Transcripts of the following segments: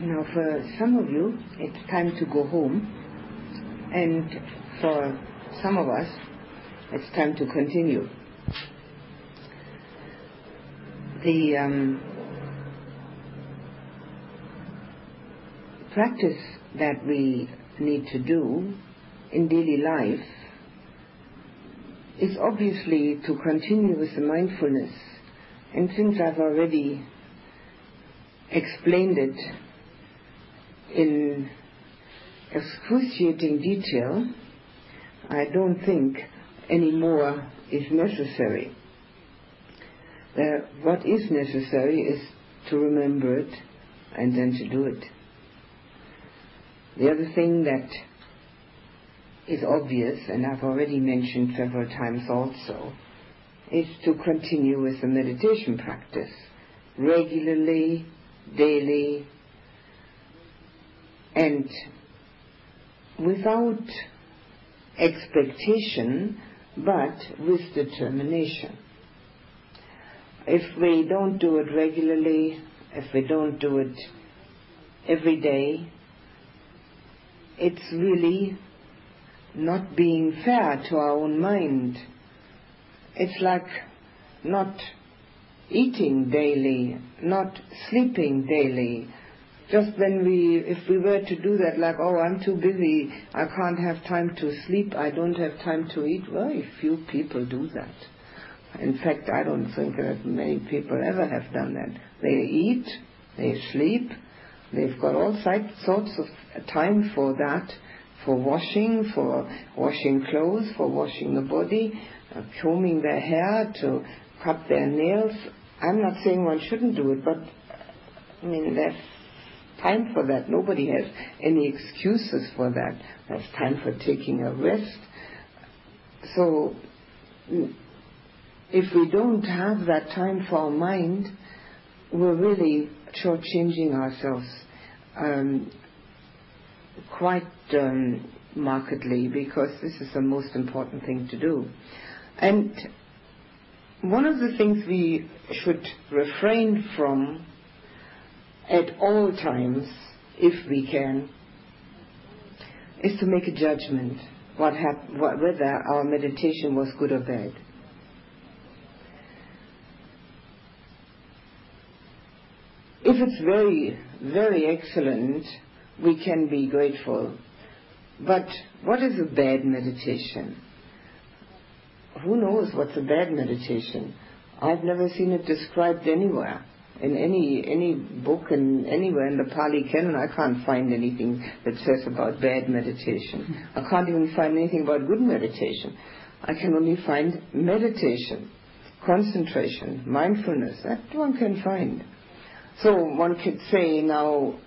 Now, for some of you, it's time to go home, and for some of us, it's time to continue. The um, practice that we need to do in daily life is obviously to continue with the mindfulness. And since I've already explained it in excruciating detail, I don't think any more is necessary. Uh, what is necessary is to remember it and then to do it. The other thing that is obvious, and I've already mentioned several times also, is to continue with the meditation practice regularly, daily, and without expectation, but with determination. If we don't do it regularly, if we don't do it every day, it's really not being fair to our own mind. It's like not eating daily, not sleeping daily. Just when we, if we were to do that, like, oh, I'm too busy, I can't have time to sleep, I don't have time to eat, very few people do that. In fact, I don't think that many people ever have done that. They eat, they sleep, they've got all sorts of time for that, for washing, for washing clothes, for washing the body, uh, combing their hair, to cut their nails. I'm not saying one shouldn't do it, but I mean, there's time for that. Nobody has any excuses for that. There's time for taking a rest. So, if we don't have that time for our mind, we're really shortchanging ourselves. Um, quite um, markedly because this is the most important thing to do. And one of the things we should refrain from at all times, if we can, is to make a judgment what hap- what, whether our meditation was good or bad. If it's very, very excellent, we can be grateful. But what is a bad meditation? Who knows what's a bad meditation? I've never seen it described anywhere. In any any book and anywhere in the Pali Canon, I can't find anything that says about bad meditation. I can't even find anything about good meditation. I can only find meditation, concentration, mindfulness. That one can find. So one could say now,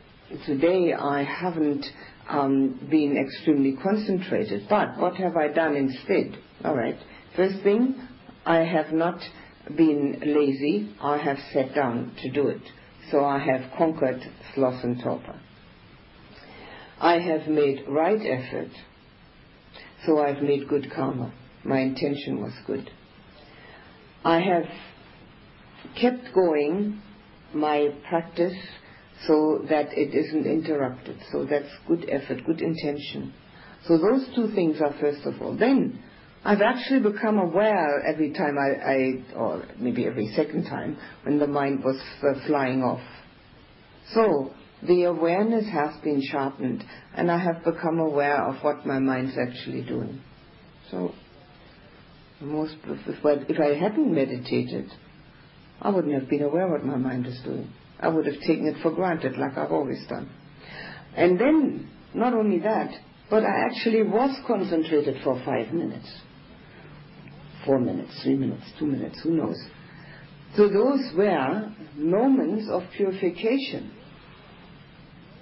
today I haven't um, been extremely concentrated, but what have I done instead? All right. First thing, I have not been lazy. I have sat down to do it. So I have conquered sloth and torpor. I have made right effort. So I've made good karma. My intention was good. I have kept going my practice so that it isn't interrupted. So that's good effort, good intention. So those two things are first of all. Then I've actually become aware every time I, I or maybe every second time, when the mind was flying off. So the awareness has been sharpened, and I have become aware of what my mind's actually doing. So most if I, if I hadn't meditated, I wouldn't have been aware what my mind is doing. I would have taken it for granted like I've always done. And then, not only that, but I actually was concentrated for five minutes. Four minutes, three minutes, two minutes, who knows. So those were moments of purification,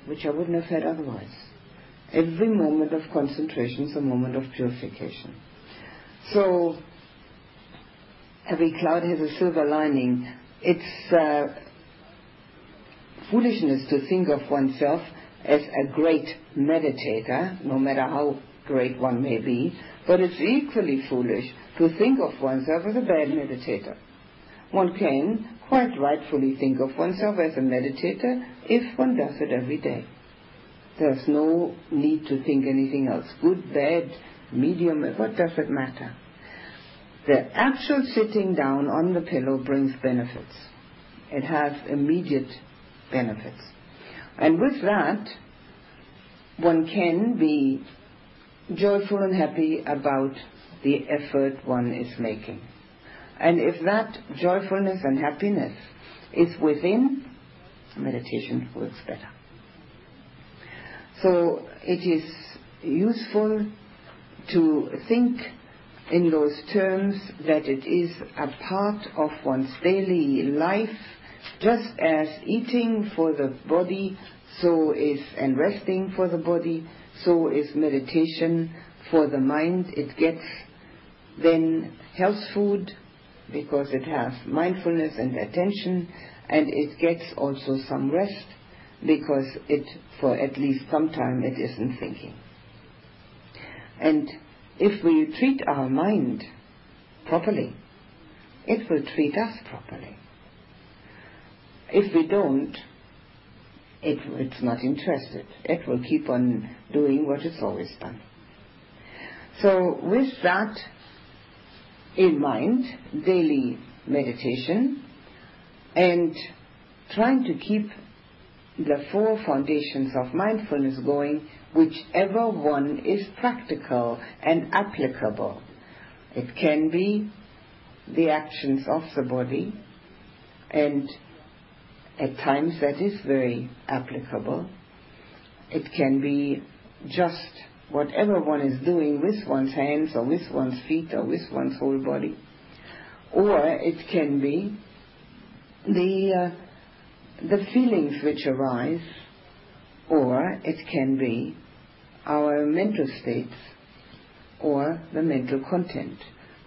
which I wouldn't have had otherwise. Every moment of concentration is a moment of purification. So every cloud has a silver lining. It's uh, foolishness to think of oneself as a great meditator, no matter how great one may be, but it's equally foolish to think of oneself as a bad meditator. One can quite rightfully think of oneself as a meditator if one does it every day. There's no need to think anything else. Good, bad, medium, what does it matter? The actual sitting down on the pillow brings benefits. It has immediate benefits. And with that, one can be joyful and happy about the effort one is making. And if that joyfulness and happiness is within, meditation works better. So it is useful to think in those terms that it is a part of one's daily life, just as eating for the body, so is and resting for the body, so is meditation for the mind. It gets then health food because it has mindfulness and attention, and it gets also some rest because it, for at least some time, it isn't thinking. And if we treat our mind properly, it will treat us properly. If we don't, it, it's not interested. It will keep on doing what it's always done. So with that in mind, daily meditation and trying to keep the four foundations of mindfulness going, whichever one is practical and applicable. It can be the actions of the body, and at times that is very applicable. It can be just whatever one is doing with one's hands or with one's feet or with one's whole body. Or it can be the uh, the feelings which arise, or it can be our mental states or the mental content.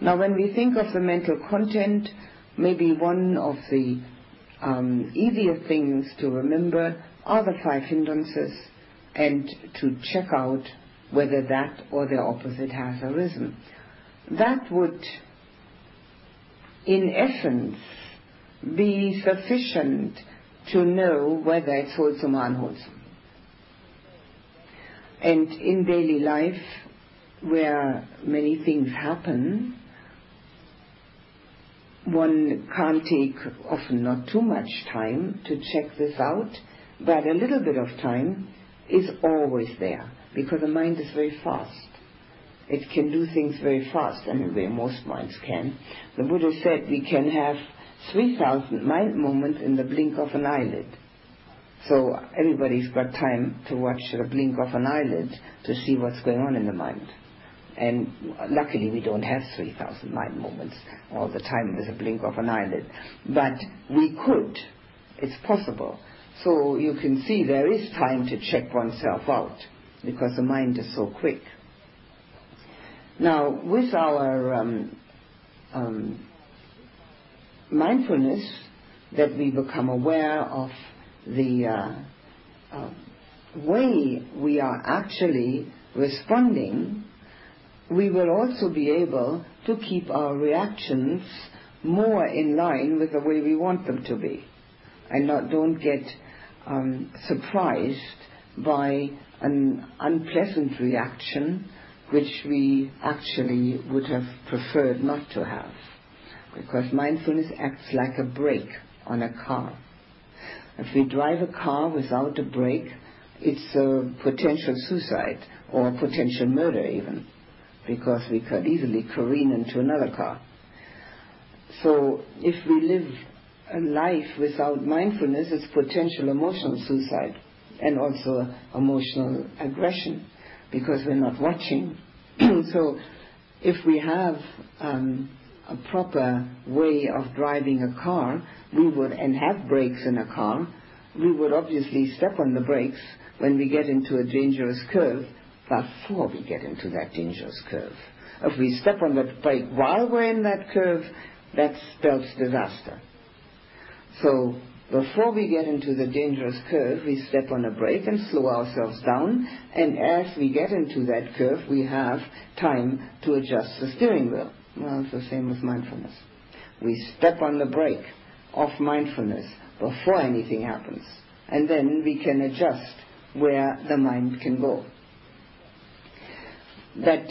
Now, when we think of the mental content, maybe one of the um, easier things to remember are the five hindrances and to check out whether that or the opposite has arisen. That would, in essence, be sufficient to know whether it's wholesome or unwholesome. And in daily life, where many things happen, one can't take often not too much time to check this out, but a little bit of time is always there because the mind is very fast. It can do things very fast, I anyway, most minds can. The Buddha said we can have 3,000 mind moments in the blink of an eyelid. So everybody's got time to watch the blink of an eyelid to see what's going on in the mind. And luckily we don't have 3,000 mind moments all the time with a blink of an eyelid. But we could. It's possible. So you can see there is time to check oneself out because the mind is so quick. Now, with our um, um, mindfulness that we become aware of the uh, uh, way we are actually responding, we will also be able to keep our reactions more in line with the way we want them to be and not, don't get um, surprised by an unpleasant reaction which we actually would have preferred not to have because mindfulness acts like a brake on a car. If we drive a car without a brake, it's a potential suicide or potential murder even, because we could easily careen into another car. So if we live a life without mindfulness, it's potential emotional suicide and also emotional aggression because we're not watching. so if we have um, a proper way of driving a car, we would, and have brakes in a car, we would obviously step on the brakes when we get into a dangerous curve before we get into that dangerous curve. If we step on that brake while we're in that curve, that spells disaster. So before we get into the dangerous curve, we step on a brake and slow ourselves down, and as we get into that curve, we have time to adjust the steering wheel. Well, it's the same with mindfulness. We step on the brake of mindfulness before anything happens. And then we can adjust where the mind can go. That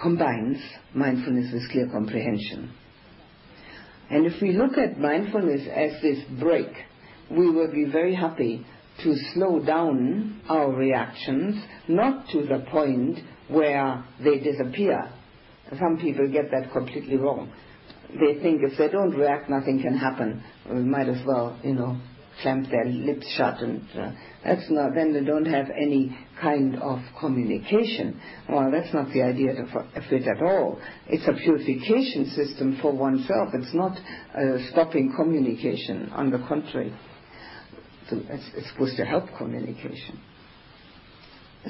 combines mindfulness with clear comprehension. And if we look at mindfulness as this break, we will be very happy to slow down our reactions, not to the point where they disappear. Some people get that completely wrong. They think if they don't react, nothing can happen. We might as well, you know, clamp their lips shut and uh, that's not, then they don't have any kind of communication. Well, that's not the idea of, it at all. It's a purification system for oneself. It's not uh, stopping communication. On the contrary, it's, it's, supposed to help communication.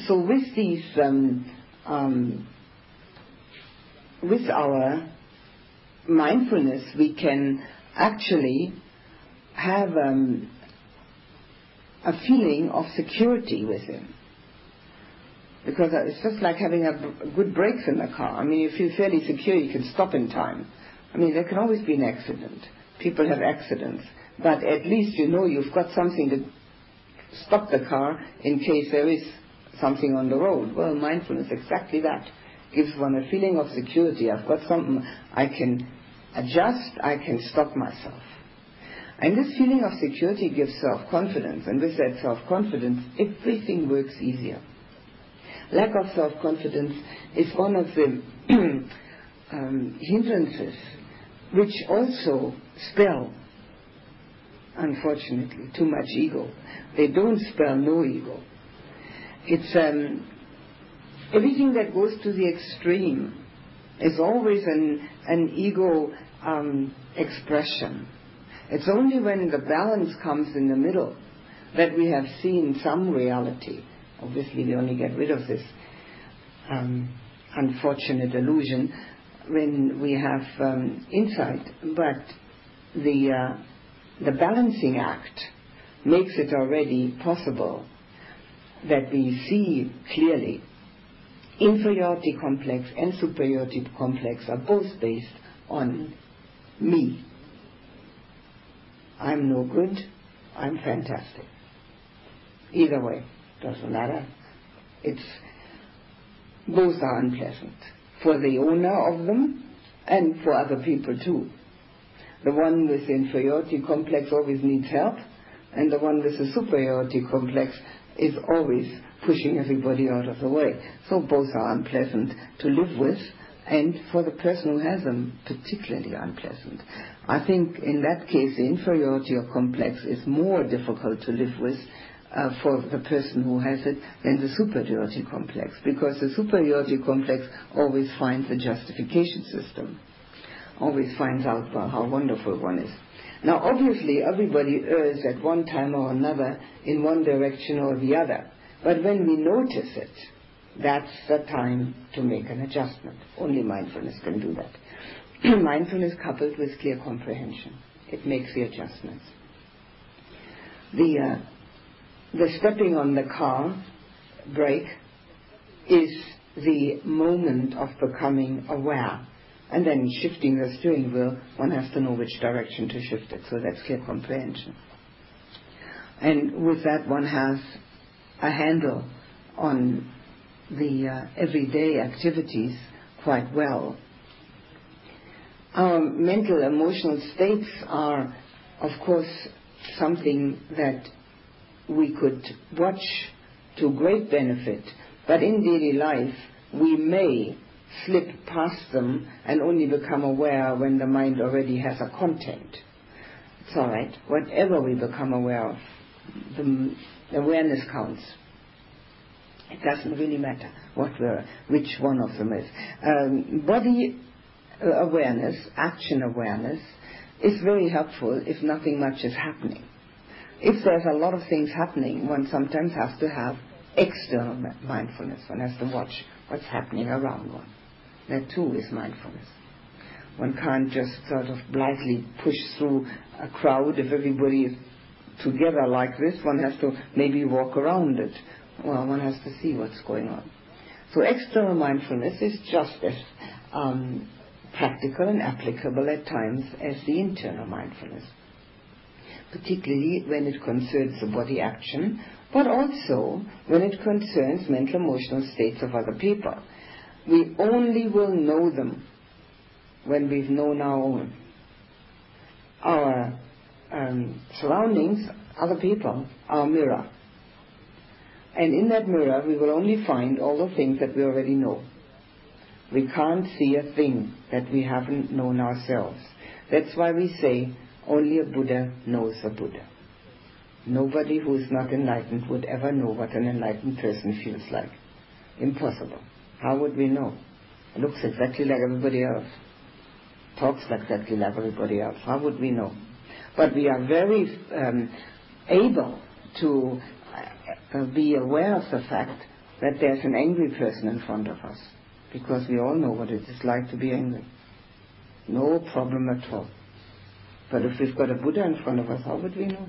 So with these, um, um, with our mindfulness, we can actually have um, a feeling of security with him. Because it's just like having a good brakes in the car. I mean, you feel fairly secure, you can stop in time. I mean, there can always be an accident. People have accidents. But at least you know you've got something to stop the car in case there is something on the road. Well, mindfulness, exactly that. Gives one a feeling of security. I've got something I can adjust, I can stop myself. And this feeling of security gives self-confidence, and with that self-confidence, everything works easier. Lack of self-confidence is one of the um, hindrances which also spell, unfortunately, too much ego. They don't spell no ego. It's um, everything that goes to the extreme is always an, an ego um, expression it's only when the balance comes in the middle that we have seen some reality. Obviously, we only get rid of this um, unfortunate illusion when we have um, insight. But the uh, the balancing act makes it already possible that we see clearly inferiority complex and superiority complex are both based on me I'm no good, I'm fantastic. Either way, doesn't matter. It's both are unpleasant for the owner of them and for other people too. The one with the inferiority complex always needs help, and the one with the superiority complex is always pushing everybody out of the way. So both are unpleasant to live with, and for the person who has them, particularly unpleasant. I think in that case, the inferiority of complex is more difficult to live with uh, for the person who has it than the superiority complex, because the superiority complex always finds a justification system, always finds out how wonderful one is. Now, obviously, everybody errs at one time or another in one direction or the other, but when we notice it, that's the time to make an adjustment. Only mindfulness can do that. mindfulness coupled with clear comprehension. It makes the adjustments. The, uh, the stepping on the car brake is the moment of becoming aware. And then shifting the steering wheel, one has to know which direction to shift it. So that's clear comprehension. And with that, one has a handle on the uh, everyday activities quite well. Our mental emotional states are, of course, something that we could watch to great benefit, but in daily life we may slip past them and only become aware when the mind already has a content. It's all right. Whatever we become aware of, the awareness counts. It doesn't really matter what which one of them is. Um, body awareness, action awareness, is very helpful if nothing much is happening. If there's a lot of things happening, one sometimes has to have external mindfulness. One has to watch what's happening around one. That too is mindfulness. One can't just sort of blithely push through a crowd if everybody is together like this. One has to maybe walk around it well, one has to see what's going on. So external mindfulness is just as um, practical and applicable at times as the internal mindfulness, particularly when it concerns the body action, but also when it concerns mental emotional states of other people. We only will know them when we've known our own. Our um, surroundings, other people, our mirror. And in that mirror, we will only find all the things that we already know. We can't see a thing that we haven't known ourselves. That's why we say only a Buddha knows a Buddha. Nobody who is not enlightened would ever know what an enlightened person feels like. Impossible. How would we know? Looks exactly like everybody else. Talks exactly like everybody else. How would we know? But we are very um, able to uh, be aware of the fact that there's an angry person in front of us because we all know what it is like to be angry. No problem at all. But if we've got a Buddha in front of us, how would we know?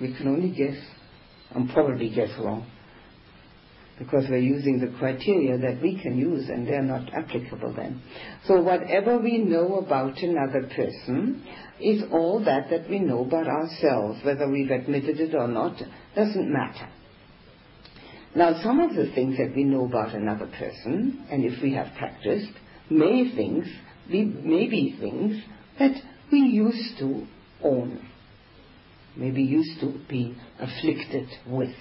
We can only guess, and probably guess wrong, because we're using the criteria that we can use and they're not applicable then. So whatever we know about another person is all that that we know about ourselves, whether we've admitted it or not, doesn't matter. Now, some of the things that we know about another person, and if we have practiced, may things be, may be things that we used to own, maybe used to be afflicted with.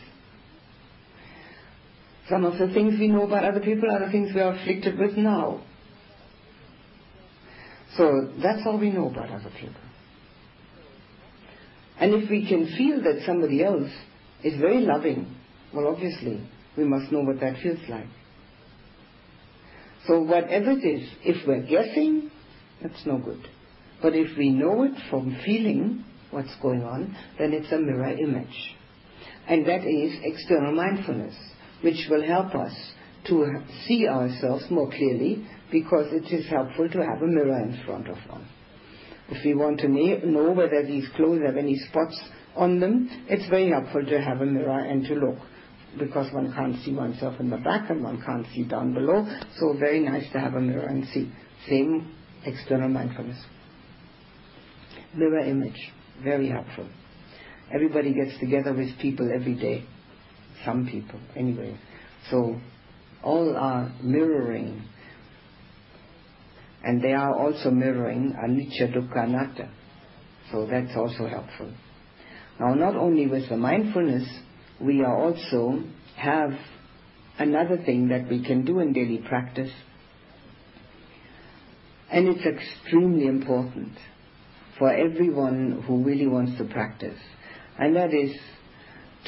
Some of the things we know about other people are the things we are afflicted with now. So that's all we know about other people. And if we can feel that somebody else is very loving well, obviously, we must know what that feels like. So whatever it is, if we're guessing, that's no good. But if we know it from feeling what's going on, then it's a mirror image. And that is external mindfulness, which will help us to see ourselves more clearly because it is helpful to have a mirror in front of one. If we want to know whether these clothes have any spots on them, it's very helpful to have a mirror and to look because one can't see oneself in the back and one can't see down below. So very nice to have a mirror and see. Same external mindfulness. Mirror image, very helpful. Everybody gets together with people every day. Some people, anyway. So all are mirroring. And they are also mirroring anicca dukkha anatta. So that's also helpful. Now not only with the mindfulness we are also have another thing that we can do in daily practice, and it's extremely important for everyone who really wants to practice, and that is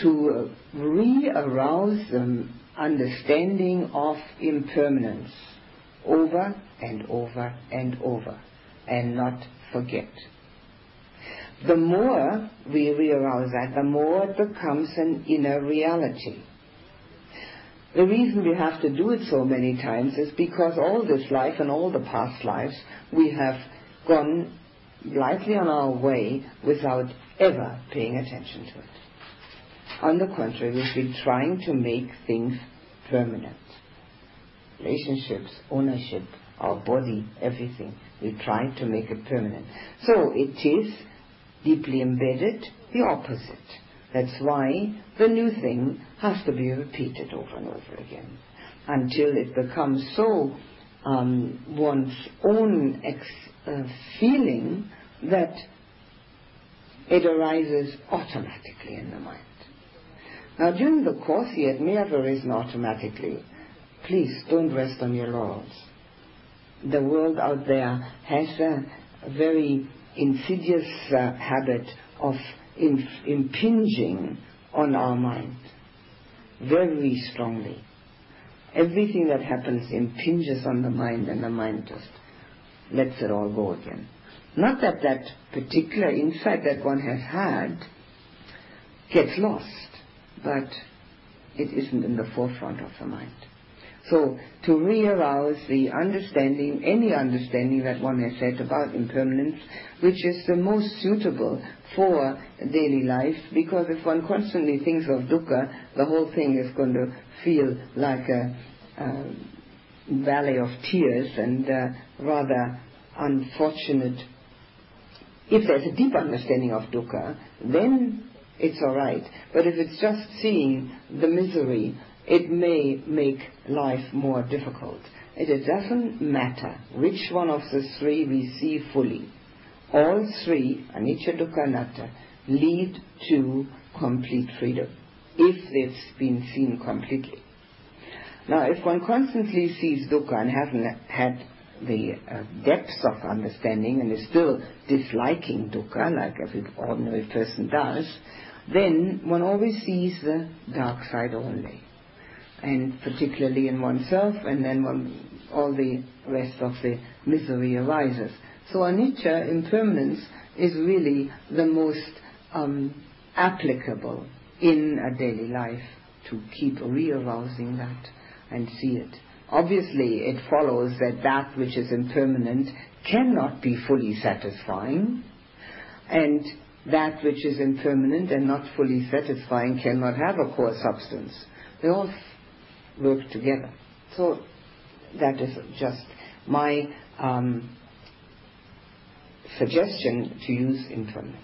to re-arouse the understanding of impermanence over and over and over, and not forget the more we realize that, the more it becomes an inner reality. The reason we have to do it so many times is because all this life and all the past lives we have gone lightly on our way without ever paying attention to it. On the contrary, we've been trying to make things permanent. Relationships, ownership, our body, everything. We try to make it permanent. So it is deeply embedded, the opposite. That's why the new thing has to be repeated over and over again until it becomes so um, one's own ex- uh, feeling that it arises automatically in the mind. Now, during the course, it may have arisen automatically. Please don't rest on your laurels. The world out there has a very insidious uh, habit of impinging on our mind very strongly. Everything that happens impinges on the mind and the mind just lets it all go again. Not that that particular insight that one has had gets lost, but it isn't in the forefront of the mind. So to re-arouse the understanding, any understanding that one has had about impermanence, which is the most suitable for daily life, because if one constantly thinks of dukkha, the whole thing is going to feel like a, valley of tears and uh, rather unfortunate. If there's a deep understanding of dukkha, then it's all right. But if it's just seeing the misery, it may make life more difficult. It doesn't matter which one of the three we see fully. All three, anicca, dukkha, anatta, lead to complete freedom if they've been seen completely. Now, if one constantly sees dukkha and hasn't had the uh, depths of understanding and is still disliking dukkha, like every ordinary person does, then one always sees the dark side only. And particularly in oneself, and then one, all the rest of the misery arises. So anicca, impermanence, is really the most um, applicable in a daily life to keep re-arousing that and see it. Obviously, it follows that that which is impermanent cannot be fully satisfying, and that which is impermanent and not fully satisfying cannot have a core substance. They all work together. So that is just my um, suggestion to use impermanence.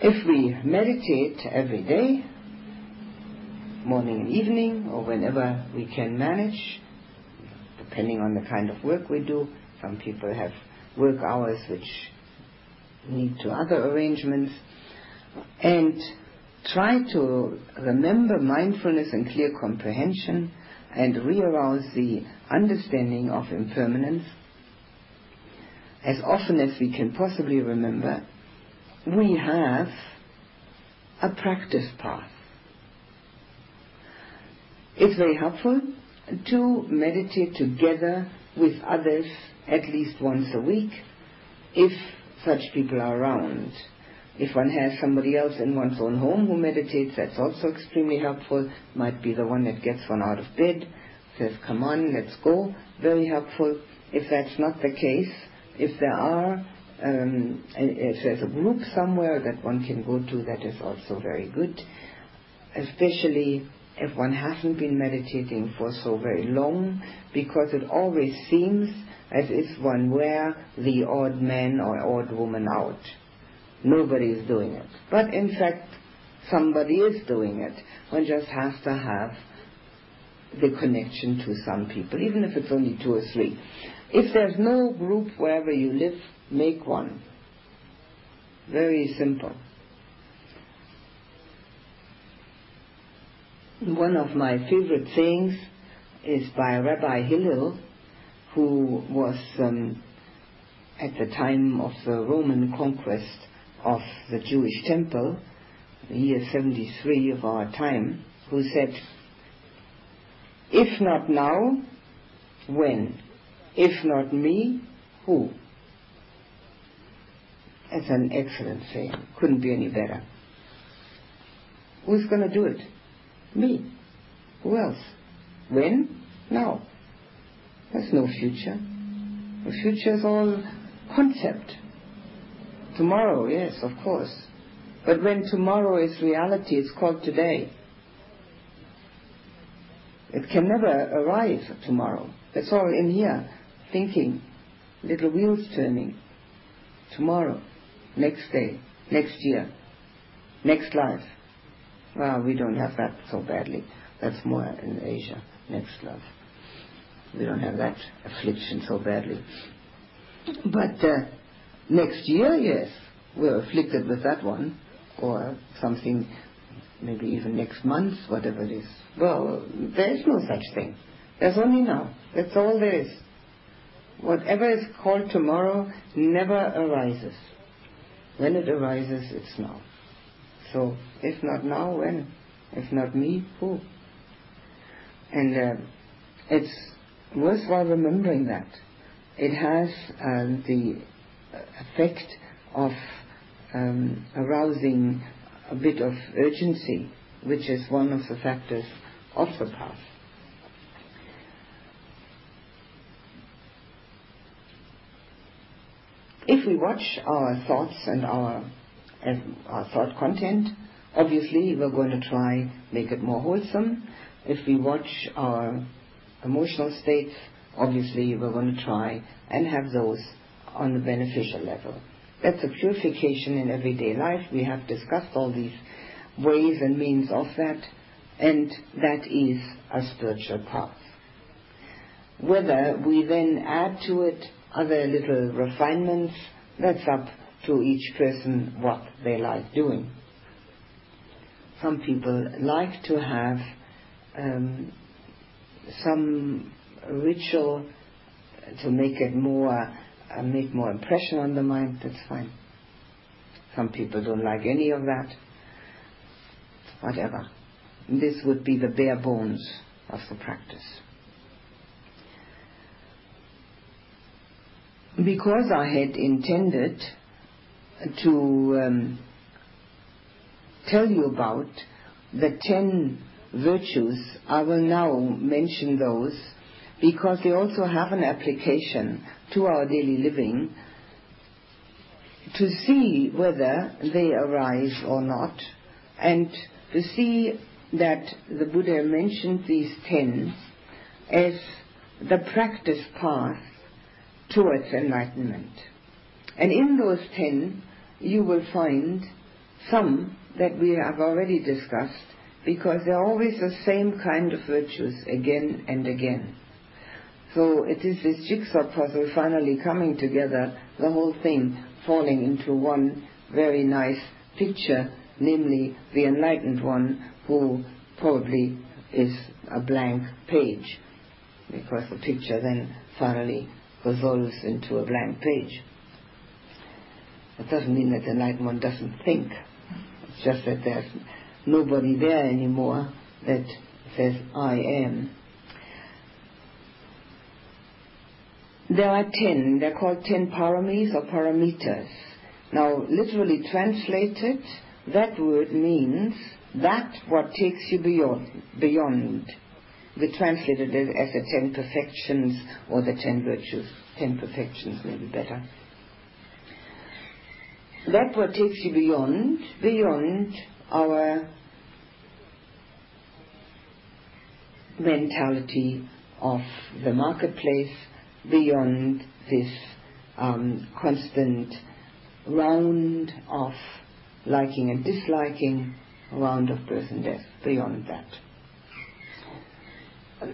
If we meditate every day, morning and evening or whenever we can manage, depending on the kind of work we do. Some people have work hours which need to other arrangements. And try to remember mindfulness and clear comprehension and rearouse the understanding of impermanence as often as we can possibly remember, we have a practice path. It's very helpful to meditate together with others at least once a week if such people are around. If one has somebody else in one's own home who meditates, that's also extremely helpful. Might be the one that gets one out of bed, says, come on, let's go. Very helpful. If that's not the case, if there are, um, if there's a group somewhere that one can go to, that is also very good. Especially if one hasn't been meditating for so very long, because it always seems as if one were the odd man or odd woman out. Nobody is doing it. But in fact, somebody is doing it. One just has to have the connection to some people, even if it's only two or three. If there's no group wherever you live, make one. Very simple. One of my favorite sayings is by Rabbi Hillel, who was um, at the time of the Roman conquest of the Jewish temple, the year 73 of our time, who said, If not now, when? If not me, who? That's an excellent saying. Couldn't be any better. Who's going to do it? Me. Who else? When? Now. There's no future. The future is all concept. Tomorrow, yes, of course. But when tomorrow is reality, it's called today. It can never arrive tomorrow. It's all in here, thinking, little wheels turning. Tomorrow, next day, next year, next life. Well, we don't have that so badly. That's more in Asia, next life. We don't have that affliction so badly. But uh, next year, yes, we're afflicted with that one, or something, maybe even next month, whatever it is. Well, there is no such thing. There's only now. That's all there is. Whatever is called tomorrow never arises. When it arises, it's now. So, if not now, when? If not me, who? And uh, it's worthwhile remembering that. It has uh, the effect of um, arousing a bit of urgency, which is one of the factors of the path. If we watch our thoughts and our, our thought content, obviously we're going to try make it more wholesome if we watch our emotional states, obviously we're going to try and have those on the beneficial level. That's a purification in everyday life. We have discussed all these ways and means of that, and that is a spiritual path. Whether we then add to it other little refinements, that's up to each person what they like doing. Some people like to have um, some ritual to make it more uh, make more impression on the mind. That's fine. Some people don't like any of that. Whatever. This would be the bare bones of the practice. Because I had intended to um, tell you about the ten virtues, I will now mention those because they also have an application to our daily living to see whether they arise or not and to see that the Buddha mentioned these ten as the practice path towards enlightenment. And in those ten, you will find some that we have already discussed because they're always the same kind of virtues again and again. So it is this jigsaw puzzle finally coming together, the whole thing falling into one very nice picture, namely the enlightened one who probably is a blank page, because the picture then finally resolves into a blank page. It doesn't mean that the enlightened one doesn't think. It's just that there's nobody there anymore that says, I am. There are ten. They're called ten paramis or paramitas. Now, literally translated, that word means that what takes you beyond. beyond. We translated it as the ten perfections or the ten virtues. Ten perfections may be better. That what takes you beyond, beyond our mentality of the marketplace, beyond this um, constant round of liking and disliking, round of birth and death, beyond that.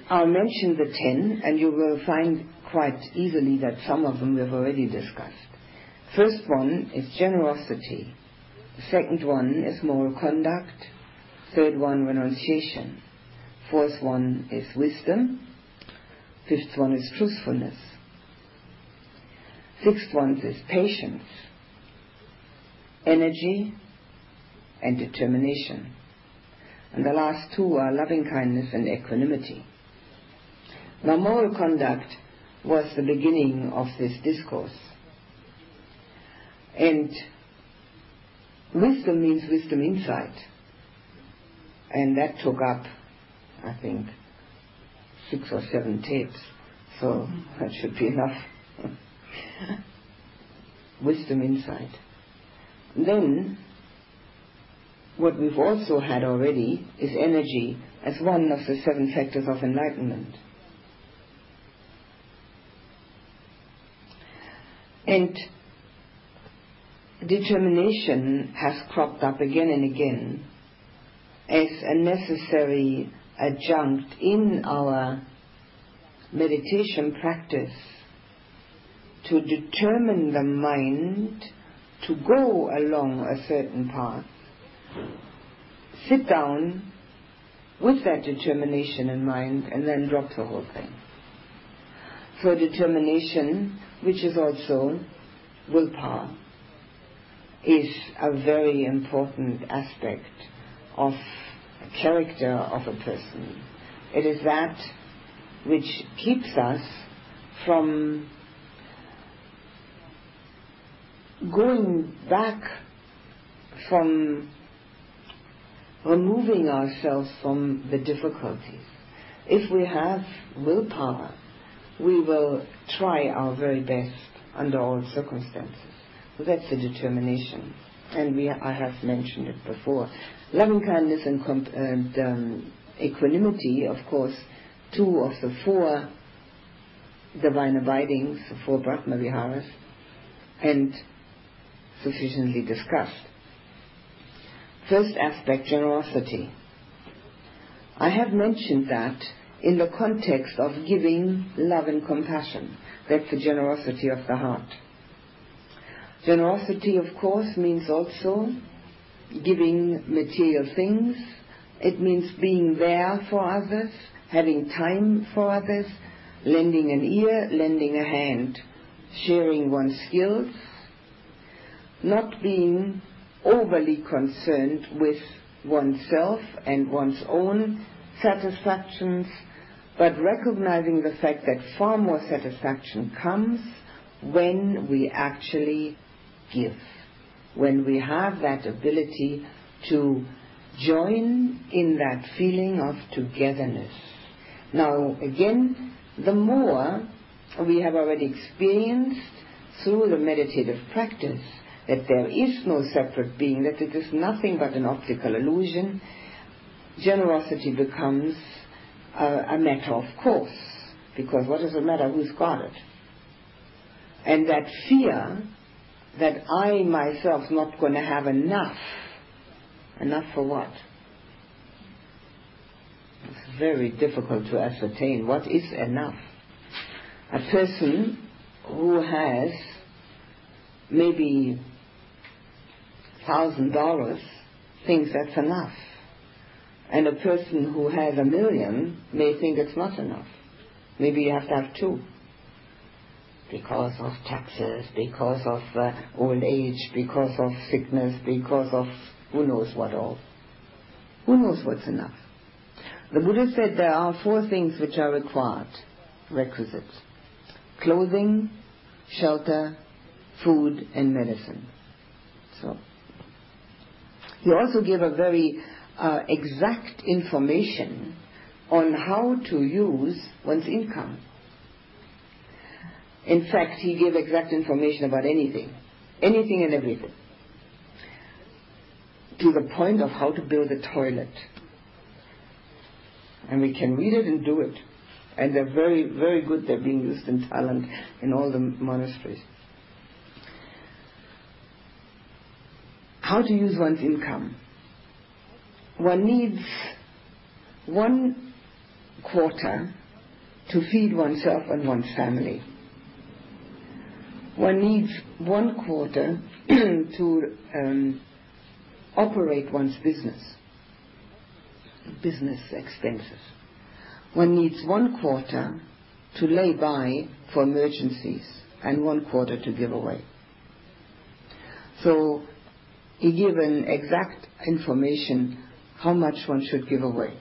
I'll mention the ten, and you will find quite easily that some of them we've already discussed. First one is generosity. Second one is moral conduct. Third one, renunciation. Fourth one is wisdom. Fifth one is truthfulness. Sixth one is patience, energy, and determination. And the last two are loving kindness and equanimity. Now, moral conduct was the beginning of this discourse. And wisdom means wisdom insight. And that took up, I think, six or seven tapes. So that should be enough. wisdom insight. Then, what we've also had already is energy as one of the seven factors of enlightenment. And determination has cropped up again and again as a necessary adjunct in our meditation practice to determine the mind to go along a certain path. Sit down with that determination in mind and then drop the whole thing. So determination, which is also willpower, is a very important aspect of character of a person. It is that which keeps us from going back from removing ourselves from the difficulties. If we have willpower, we will try our very best under all circumstances. So that's the determination. And we, I have mentioned it before. Loving kindness and, and um, equanimity, of course, two of the four divine abidings, the four Brahma Viharas, and sufficiently discussed. First aspect, generosity. I have mentioned that in the context of giving love and compassion. That's the generosity of the heart. Generosity, of course, means also giving material things. It means being there for others, having time for others, lending an ear, lending a hand, sharing one's skills, not being overly concerned with oneself and one's own satisfactions, but recognizing the fact that far more satisfaction comes when we actually give, when we have that ability to join in that feeling of togetherness. Now, again, the more we have already experienced through the meditative practice that there is no separate being, that it is nothing but an optical illusion, generosity becomes a, a matter of course. Because what does it matter who's got it? And that fear that I myself not going to have enough, enough for what? It's very difficult to ascertain what is enough. A person who has maybe thousand dollars thinks that's enough. And a person who has a million may think it's not enough. Maybe you have to have two. Because of taxes, because of uh, old age, because of sickness, because of who knows what all. Who knows what's enough? The Buddha said there are four things which are required, requisite. Clothing, shelter, food, and medicine. So, he also gave a very uh, exact information on how to use one's income. In fact, he gave exact information about anything, anything and everything, to the point of how to build a toilet. And we can read it and do it. And they're very, very good. They're being used in Thailand in all the monasteries. How to use one's income one needs one quarter to feed oneself and one's family. One needs one quarter to um, operate one's business, business expenses. One needs one quarter to lay by for emergencies and one quarter to give away. So he an exact information how much one should give away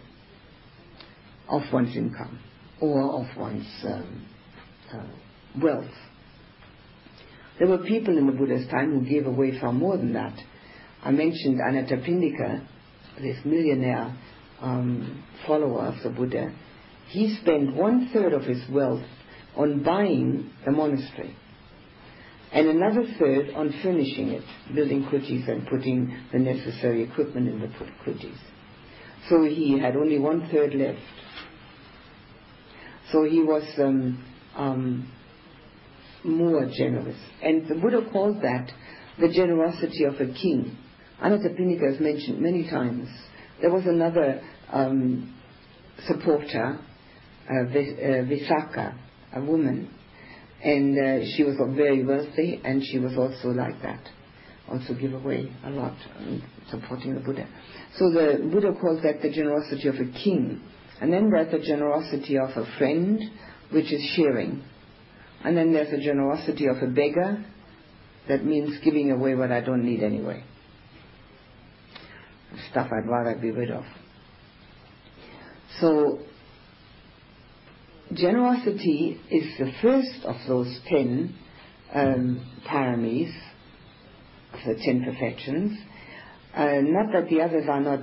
of one's income or of one's um, uh, wealth. There were people in the Buddha's time who gave away far more than that. I mentioned Anathapindika, this millionaire um, follower of the Buddha. He spent one third of his wealth on buying the monastery and another third on furnishing it, building kutis and putting the necessary equipment in the kutis. So he had only one third left. So he was um, um, more generous. And the Buddha calls that the generosity of a king. Anathapindika is mentioned many times. There was another um, supporter, uh, uh Visakha, a woman, and uh, she was very wealthy, and she was also like that, also give away a lot, supporting the Buddha. So the Buddha calls that the generosity of a king. And then there's the generosity of a friend, which is sharing. And then there's the generosity of a beggar, that means giving away what I don't need anyway. Stuff I'd rather be rid of. So, generosity is the first of those ten um, paramis, the ten perfections, uh, not that the others are not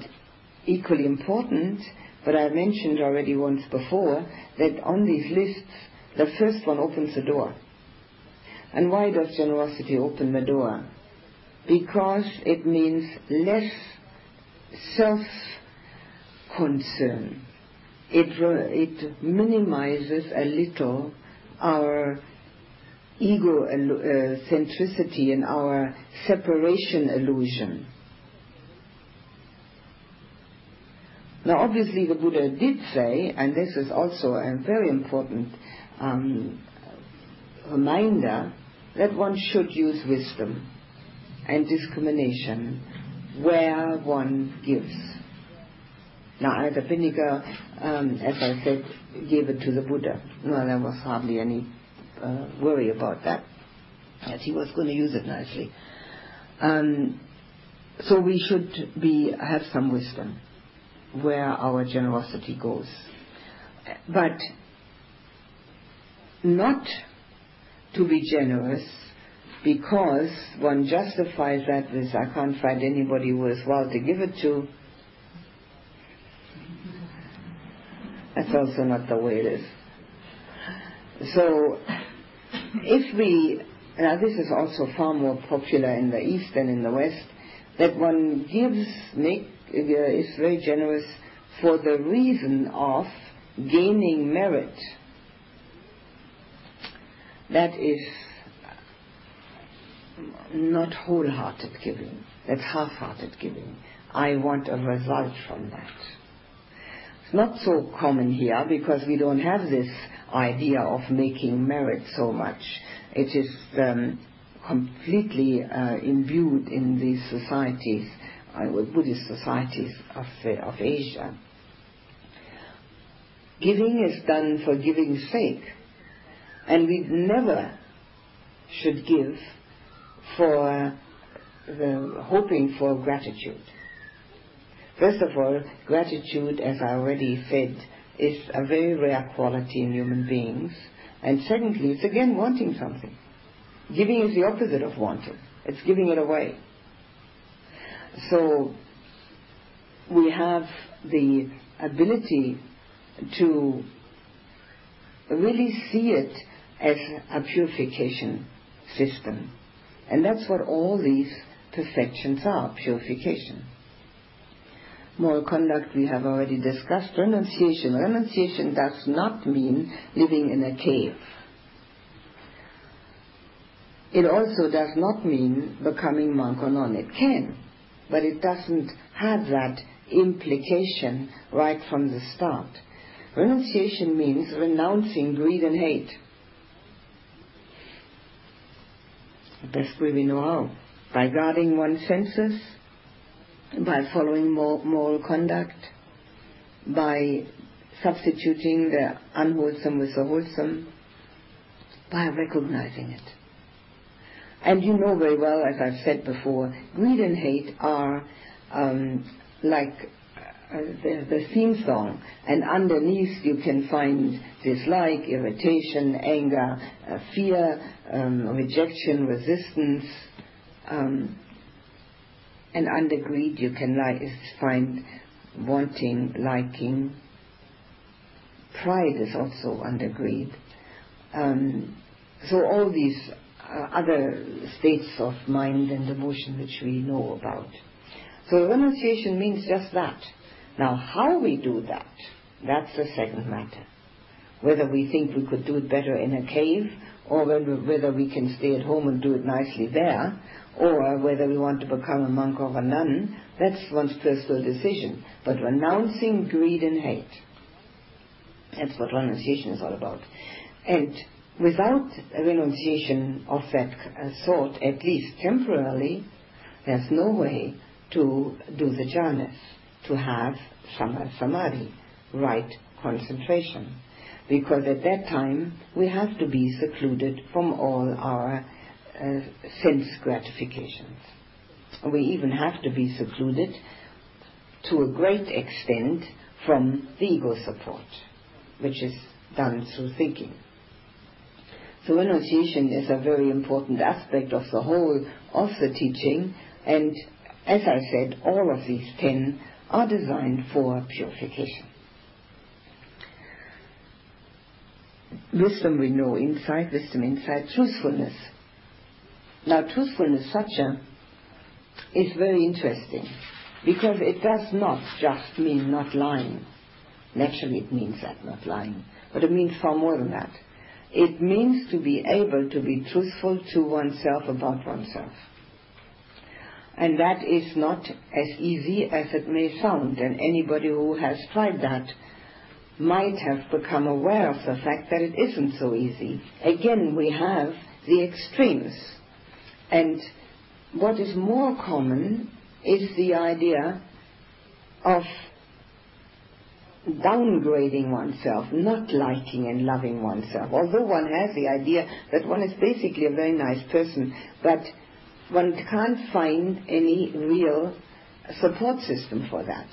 equally important, but I mentioned already once before that on these lists, the first one opens the door. And why does generosity open the door? Because it means less self concern. It, it minimizes a little our ego uh, centricity and our separation illusion. Now, obviously, the Buddha did say, and this is also a very important reminder, that one should use wisdom and discrimination where one gives. Now, Anathapindika, um, as I said, gave it to the Buddha. No, there was hardly any uh, worry about that, as he was going to use it nicely. Um, so we should be have some wisdom where our generosity goes, but not to be generous because one justifies that with I can't find anybody worthwhile to give it to. That's also not the way it is. So, if we, now this is also far more popular in the East than in the West, that one gives, make, uh, is very generous for the reason of gaining merit. That is not wholehearted giving. That's half-hearted giving. I want a result from that. It's not so common here because we don't have this idea of making merit so much. It is um, completely uh, imbued in these societies, uh, Buddhist societies of, uh, of Asia. Giving is done for giving's sake, and we never should give for the, hoping for gratitude. First of all, gratitude, as I already said, is a very rare quality in human beings. And secondly, it's again wanting something. Giving is the opposite of wanting. It's giving it away. So we have the ability to really see it as a purification system. And that's what all these perfections are, purification. Moral conduct we have already discussed. Renunciation. Renunciation does not mean living in a cave. It also does not mean becoming monk or nun. It can, but it doesn't have that implication right from the start. Renunciation means renouncing greed and hate. The best way we know how. By guarding one's senses, by following moral conduct, by substituting the unwholesome with the wholesome, by recognizing it. And you know very well, as I've said before, greed and hate are um, like uh, the, the, theme song, and underneath you can find dislike, irritation, anger, uh, fear, um, rejection, resistance, um, and under greed, you can li- find wanting, liking. Pride is also under greed. Um, so all these uh, other states of mind and emotion which we know about. So renunciation means just that. Now, how we do that, that's the second matter. Whether we think we could do it better in a cave, or whether we can stay at home and do it nicely there, or whether we want to become a monk or a nun, that's one's personal decision. But renouncing greed and hate, that's what renunciation is all about. And without a renunciation of that sort, at least temporarily, there's no way to do the jhanas, to have samadhi, right concentration. Because at that time we have to be secluded from all our uh, sense gratifications. We even have to be secluded to a great extent from the ego support, which is done through thinking. So renunciation is a very important aspect of the whole of the teaching, and as I said, all of these ten are designed for purification. Wisdom we know, insight, wisdom, insight, truthfulness now, truthfulness, satya, is very interesting Because it does not just mean not lying. Naturally, it means that, not lying. But it means far more than that. It means to be able to be truthful to oneself about oneself. And that is not as easy as it may sound, and anybody who has tried that might have become aware of the fact that it isn't so easy. Again, we have the extremes. And what is more common is the idea of downgrading oneself, not liking and loving oneself. Although one has the idea that one is basically a very nice person, but one can't find any real support system for that.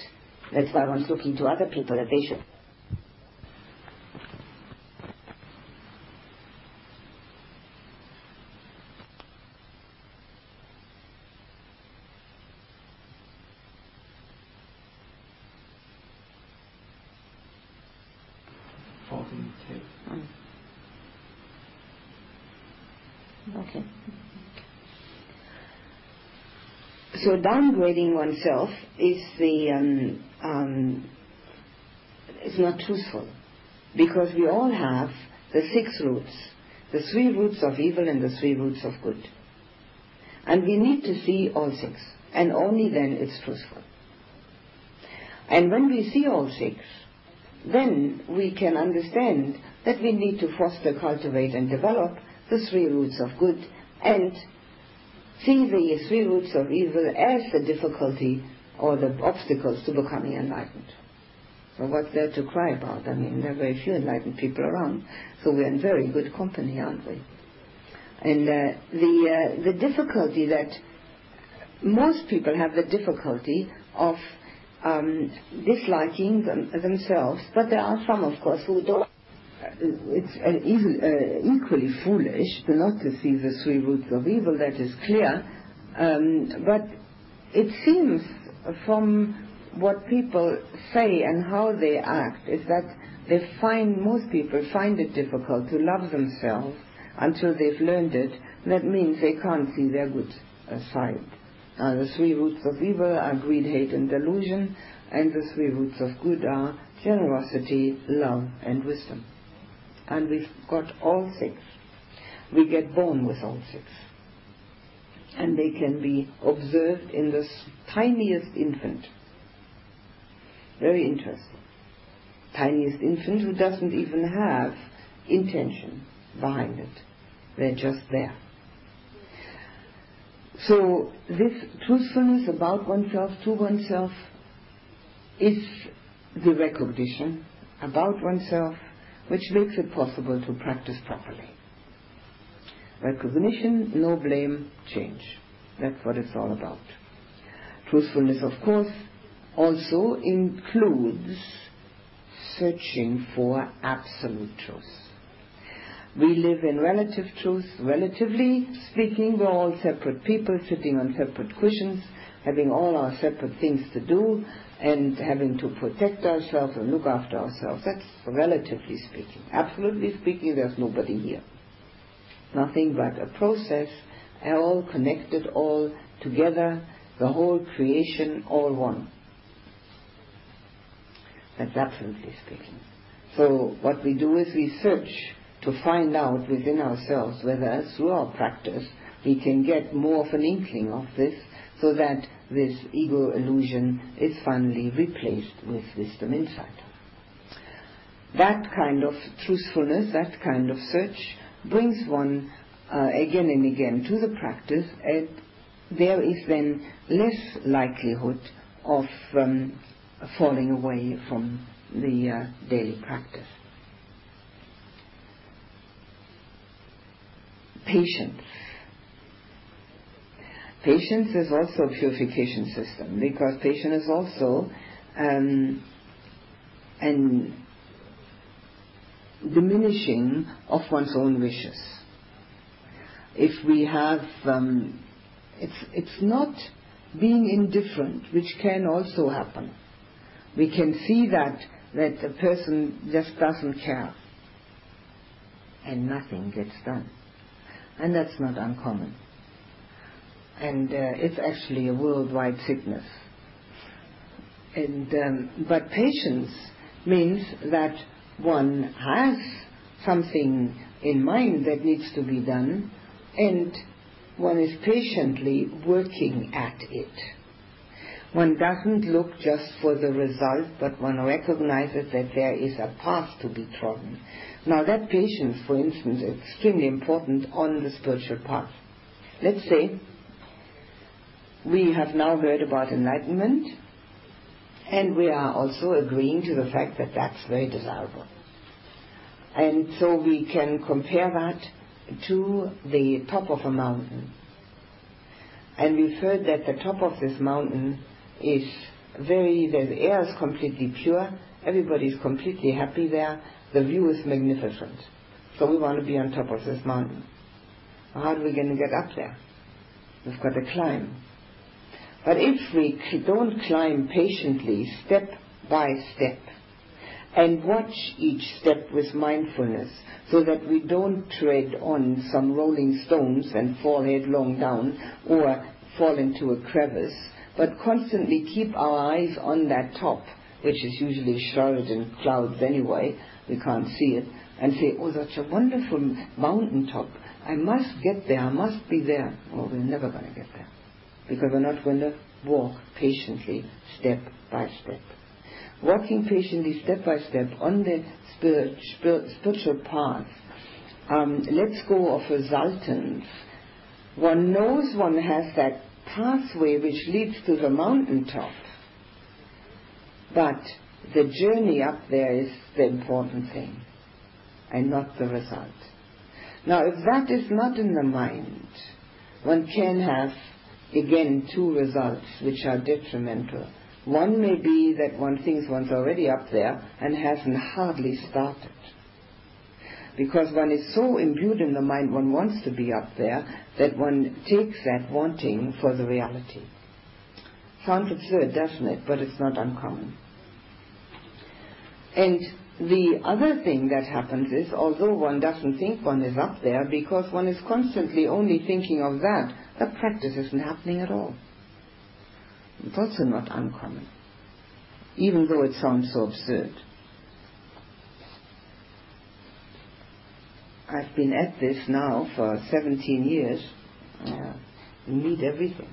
That's why one's looking to other people that they should hmm. So downgrading oneself is the um, um, is not truthful because we all have the six roots, the three roots of evil and the three roots of good, and we need to see all six, and only then it's truthful. And when we see all six, then we can understand that we need to foster, cultivate, and develop the three roots of good and see the three roots of evil as the difficulty or the obstacles to becoming enlightened. So what's there to cry about? I mean, there are very few enlightened people around, so we're in very good company, aren't we? And uh, the uh, the difficulty that most people have the difficulty of um, disliking them, themselves, but there are some, of course, who don't it's uh, equally foolish not to see the three roots of evil, that is clear. Um, but it seems from what people say and how they act is that they find, most people find it difficult to love themselves until they've learned it. That means they can't see their good side. Uh, the three roots of evil are greed, hate, and delusion, and the three roots of good are generosity, love, and wisdom and we've got all six. We get born with all six. And they can be observed in the tiniest infant. Very interesting. Tiniest infant who doesn't even have intention behind it. They're just there. So this truthfulness about oneself, to oneself, is the recognition about oneself which makes it possible to practice properly. Recognition, no blame, change. That's what it's all about. Truthfulness, of course, also includes searching for absolute truth. We live in relative truth. Relatively speaking, we're all separate people sitting on separate cushions, having all our separate things to do, and having to protect ourselves and look after ourselves. That's relatively speaking. Absolutely speaking, there's nobody here. Nothing but a process, all connected, all together, the whole creation, all one. That's absolutely speaking. So what we do is we search to find out within ourselves whether through our practice we can get more of an inkling of this so that this ego illusion is finally replaced with wisdom insight. That kind of truthfulness, that kind of search, brings one uh, again and again to the practice, and there is then less likelihood of um, falling away from the uh, daily practice. Patience Patience is also a purification system because patience is also um, an diminishing of one's own wishes. If we have, um, it's, it's not being indifferent, which can also happen. We can see that, that a person just doesn't care and nothing gets done. And that's not uncommon and uh, it's actually a worldwide sickness. and um, but patience means that one has something in mind that needs to be done, and one is patiently working at it. One doesn't look just for the result, but one recognizes that there is a path to be trodden. Now that patience, for instance, is extremely important on the spiritual path. Let's say we have now heard about enlightenment, and we are also agreeing to the fact that that's very desirable. And so we can compare that to the top of a mountain. And we've heard that the top of this mountain is very, the air is completely pure, everybody is completely happy there, the view is magnificent. So we want to be on top of this mountain. How are we going to get up there? We've got to climb. But if we don't climb patiently, step by step, and watch each step with mindfulness, so that we don't tread on some rolling stones and fall headlong down or fall into a crevice, but constantly keep our eyes on that top, which is usually shrouded in clouds anyway, we can't see it, and say, oh, such a wonderful mountain top. I must get there, I must be there. Oh, we're never going to get there because we're not going to walk patiently step by step. Walking patiently step by step on the spirit, spiritual path um, lets go of resultants. One knows one has that pathway which leads to the mountaintop, but the journey up there is the important thing and not the result. Now, if that is not in the mind, one can have again two results which are detrimental. One may be that one thinks one's already up there and hasn't hardly started. Because one is so imbued in the mind one wants to be up there that one takes that wanting for the reality. Sounds absurd, doesn't it? But it's not uncommon. And the other thing that happens is, although one doesn't think one is up there, because one is constantly only thinking of that, the practice isn't happening at all. It's also not uncommon, even though it sounds so absurd. I've been at this now for 17 years. Uh, need everything.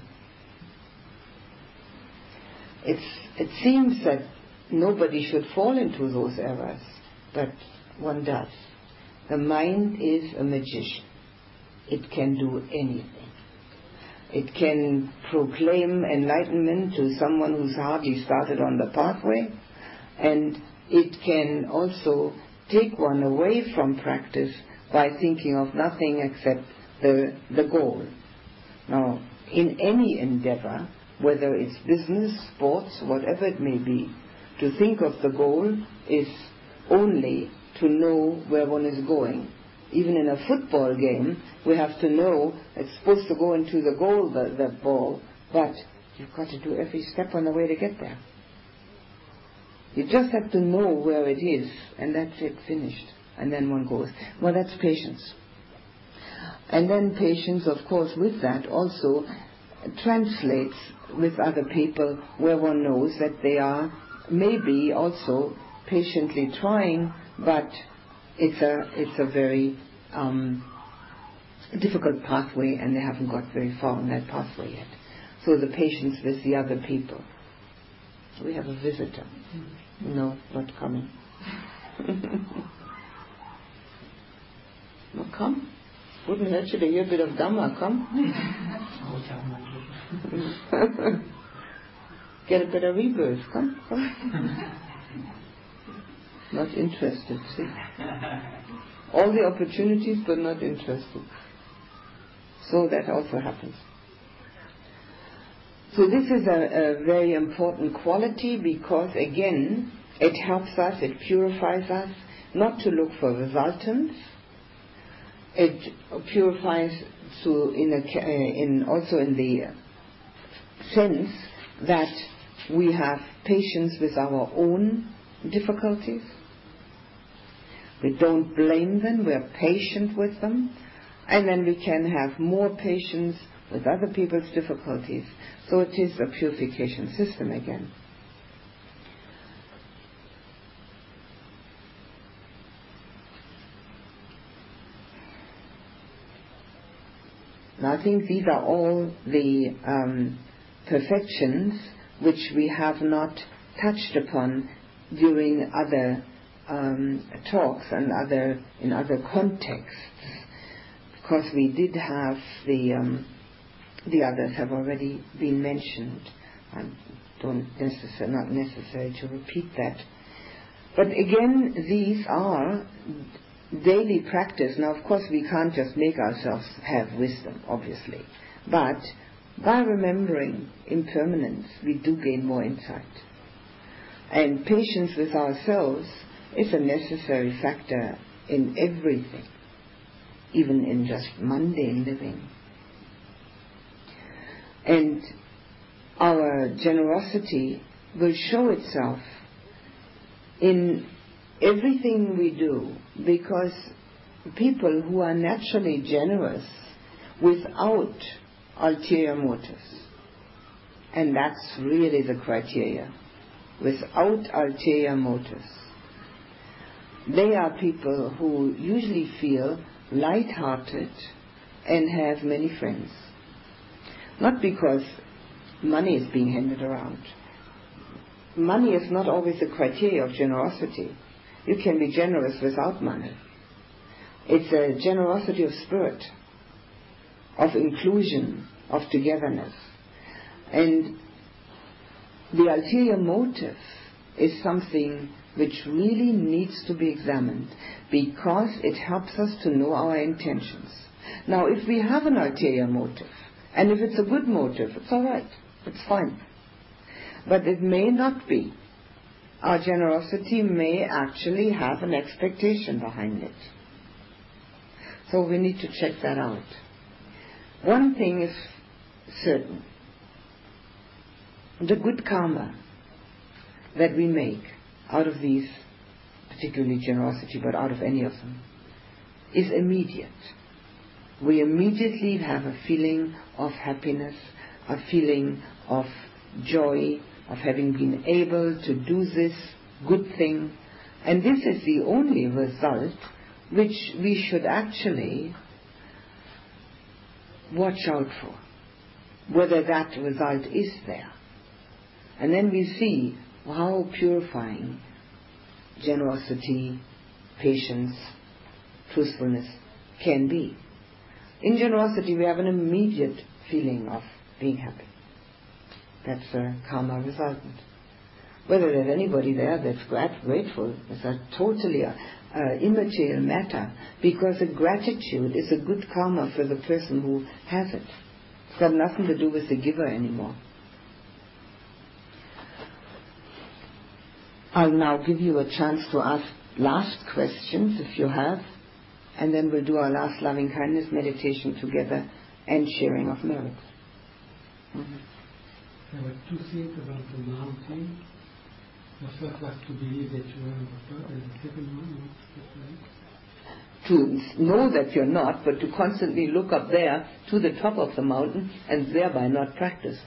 It's, it seems that nobody should fall into those errors, but one does. The mind is a magician. It can do anything. It can proclaim enlightenment to someone who's hardly started on the pathway, and it can also take one away from practice by thinking of nothing except the, the goal. Now, in any endeavor, whether it's business, sports, whatever it may be, to think of the goal is only to know where one is going even in a football game, we have to know it's supposed to go into the goal, the, the ball, but you've got to do every step on the way to get there. You just have to know where it is, and that's it, finished. And then one goes. Well, that's patience. And then patience, of course, with that also translates with other people where one knows that they are maybe also patiently trying, but it's a it's a very um, difficult pathway, and they haven't got very far on that pathway yet. So the patience with the other people. We have a visitor. No, not coming. well, come. Wouldn't hurt you to hear a bit of Dhamma. Come. Get a bit of rebirth. Come, come. Not interested, see? All the opportunities, but not interested. So that also happens. So this is a, a very important quality because again, it helps us, it purifies us, not to look for resultants. It purifies to in, a, eh, in also in the sense that we have patience with our own difficulties we don't blame them, we're patient with them, and then we can have more patience with other people's difficulties. So it is a purification system again. Now I think these are all the um, perfections which we have not touched upon during other um, talks and other in other contexts. Because we did have the um, the others have already been mentioned. I don't necessar- not necessary to repeat that. But again, these are daily practice. Now, of course, we can't just make ourselves have wisdom, obviously. But by remembering impermanence, we do gain more insight. And patience with ourselves is a necessary factor in everything, even in just mundane living. And our generosity will show itself in everything we do because people who are naturally generous without ulterior motives, and that's really the criteria, without ulterior motives. They are people who usually feel light-hearted and have many friends. Not because money is being handed around. Money is not always a criteria of generosity. You can be generous without money. It's a generosity of spirit, of inclusion, of togetherness. And the ulterior motive is something which really needs to be examined because it helps us to know our intentions. Now, if we have an ulterior motive, and if it's a good motive, it's all right, it's fine. But it may not be. Our generosity may actually have an expectation behind it. So we need to check that out. One thing is certain. The good karma that we make out of these, particularly generosity, but out of any of them, is immediate. We immediately have a feeling of happiness, a feeling of joy, of having been able to do this good thing. And this is the only result which we should actually watch out for, whether that result is there. And then we see how purifying generosity, patience, truthfulness can be. In generosity, we have an immediate feeling of being happy. That's a karma resultant. Whether there's anybody there that's grateful is a totally uh, uh, immaterial matter because a gratitude is a good karma for the person who has it. It's got nothing to do with the giver anymore. I'll now give you a chance to ask last questions if you have, and then we'll do our last loving kindness meditation together and sharing of merit. Mm-hmm. There were two things about the mountain. The first was to believe that you are God, and the second one was to know that you're not, but to constantly look up there to the top of the mountain and thereby not practice.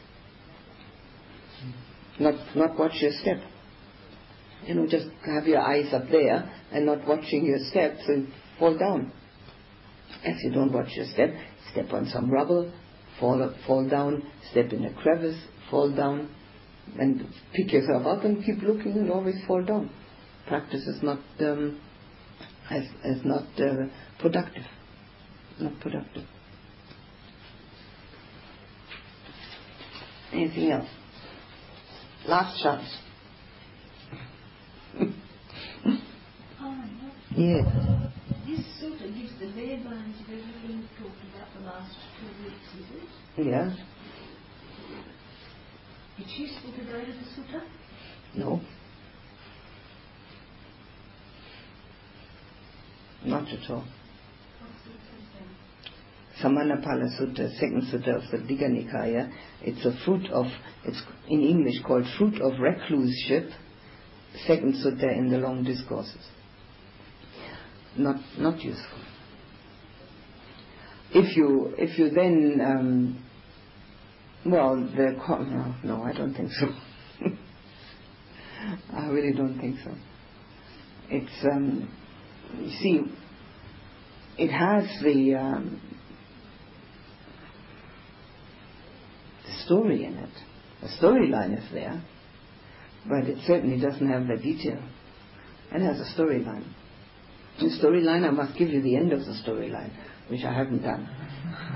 Not, not watch your step. You know, just have your eyes up there and not watching your steps and fall down. As you don't watch your step, step on some rubble, fall, fall down, step in a crevice, fall down, and pick yourself up and keep looking and always fall down. Practice is not um, as, as not uh, productive. Not productive. Anything else? Last chance. Yes. This sort of gives the bare lines of everything we've talked about the last two weeks, is it? Yeah. It's useful to go to the sutta? No. Not at all. Samannaphala Sutta, second sutta of the Digha Nikaya. It's a fruit of, it's in English called fruit of recluseship, second sutta in the long discourses. Not, not useful. If you, if you then, um, well, the, no, no, I don't think so. I really don't think so. It's, um, you see, it has the, um, story in it. The storyline is there, but it certainly doesn't have the detail. It has a storyline. The storyline, I must give you the end of the storyline, which I haven't done.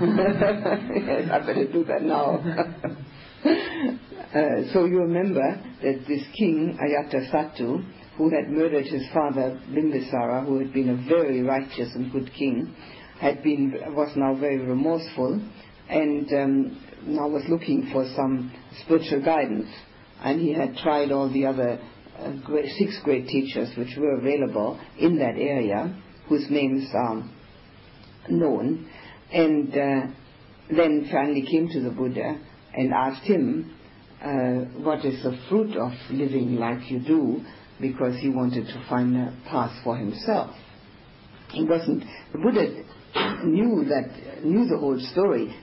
yes, I better do that now. uh, so you remember that this king, Ajatasattu, who had murdered his father Bimbisara, who had been a very righteous and good king, had been was now very remorseful, and um, now was looking for some spiritual guidance. And he had tried all the other uh, great, six great teachers which were available in that area, whose names are known, and uh, then finally came to the Buddha and asked him, uh, what is the fruit of living like you do, because he wanted to find a path for himself. He wasn't, the Buddha knew that, knew the whole story.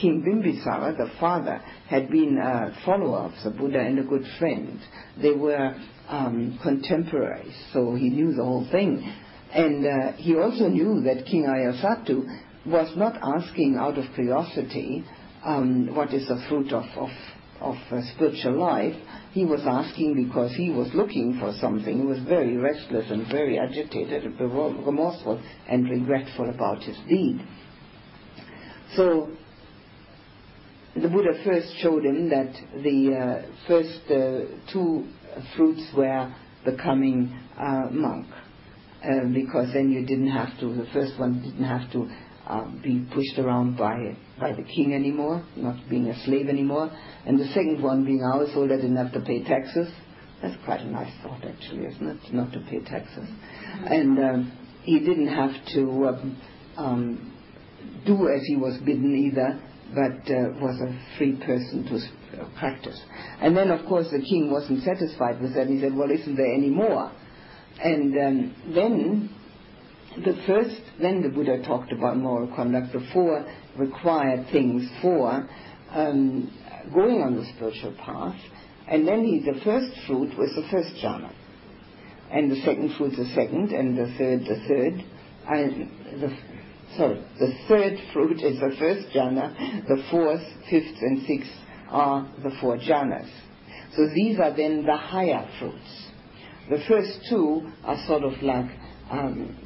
King Bimbisara, the father, had been a follower of the Buddha and a good friend. They were um, contemporaries, so he knew the whole thing. And uh, he also knew that King Ajatasattu was not asking out of curiosity um, what is the fruit of, of, of spiritual life. He was asking because he was looking for something. He was very restless and very agitated and remorseful and regretful about his deed. So the Buddha first showed him that the uh, first uh, two fruits were becoming uh, monk. Uh, because then you didn't have to, the first one didn't have to uh, be pushed around by, by the king anymore, not being a slave anymore. And the second one being a householder didn't have to pay taxes. That's quite a nice thought, actually, isn't it? Not to pay taxes. And um, he didn't have to um, um, do as he was bidden either, but uh, was a free person to uh, practice. And then, of course, the king wasn't satisfied with that. He said, Well, isn't there any more? And um, then the first, then the Buddha talked about moral conduct, the four required things for um, going on the spiritual path. And then he, the first fruit was the first jhana. And the second fruit the second, and the third the third. The, sorry, the third fruit is the first jhana, the fourth, fifth, and sixth are the four jhanas. So these are then the higher fruits. The first two are sort of like um,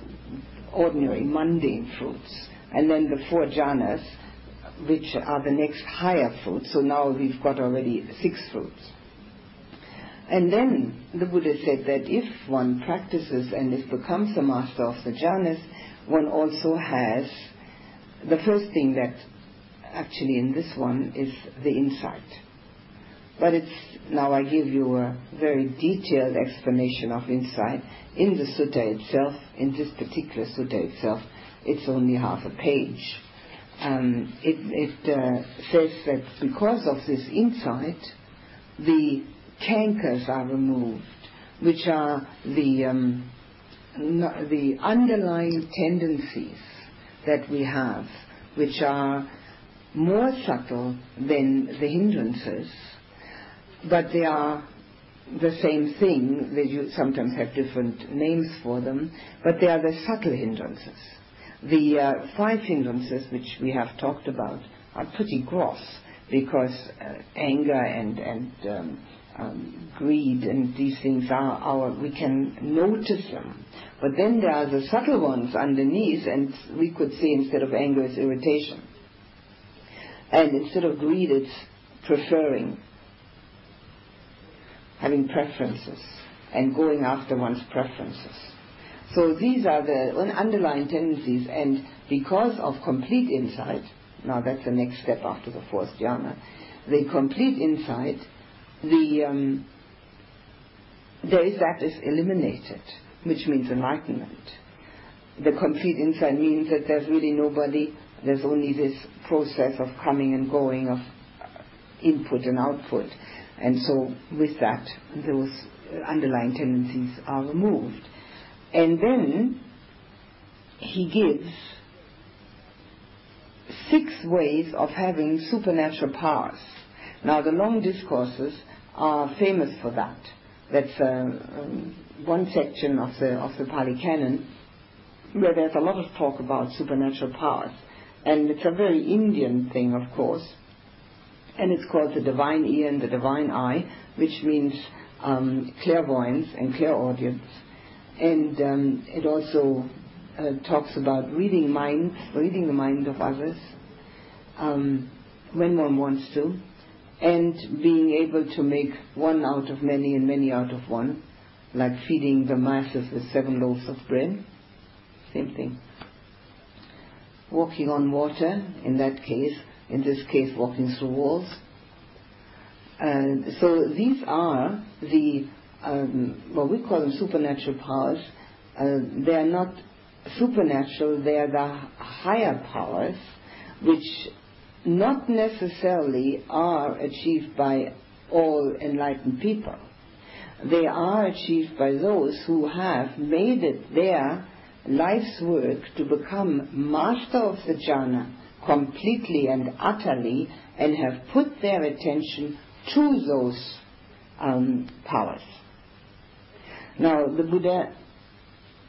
ordinary, mundane fruits. And then the four jhanas, which are the next higher fruits. So now we've got already six fruits. And then the Buddha said that if one practices and if becomes a master of the jhanas, one also has the first thing that actually in this one is the insight. But it's now I give you a very detailed explanation of insight in the sutta itself. In this particular sutta itself, it's only half a page. Um, it, it uh, says that because of this insight, the cankers are removed, which are the um, the underlying tendencies that we have, which are more subtle than the hindrances but they are the same thing. They you sometimes have different names for them, but they are the subtle hindrances. The uh, five hindrances which we have talked about are pretty gross because uh, anger and and um, um, greed and these things are our we can notice them. But then there are the subtle ones underneath, and we could say instead of anger, it's irritation, and instead of greed, it's preferring having preferences and going after one's preferences. So these are the underlying tendencies, and because of complete insight, now that's the next step after the fourth jhana, the complete insight, the um, there is that is eliminated, which means enlightenment. The complete insight means that there's really nobody, there's only this process of coming and going, of input and output. And so with that, those underlying tendencies are removed. And then he gives six ways of having supernatural powers. Now, the long discourses are famous for that. That's uh, um, one section of the of the Pali Canon where there's a lot of talk about supernatural powers, and it's a very Indian thing, of course. and it's called the divine ear and the divine eye, which means um, clairvoyance and clairaudience. And um, it also uh, talks about reading minds, reading the mind of others um, when one wants to, and being able to make one out of many and many out of one, like feeding the masses with seven loaves of bread. Same thing. Walking on water, in that case, in this case, walking through walls. Uh, so these are the um, what we call them supernatural powers. Uh, they are not supernatural; they are the higher powers, which not necessarily are achieved by all enlightened people. They are achieved by those who have made it their life's work to become master of the jhana completely and utterly and have put their attention to those um, powers. Now, the Buddha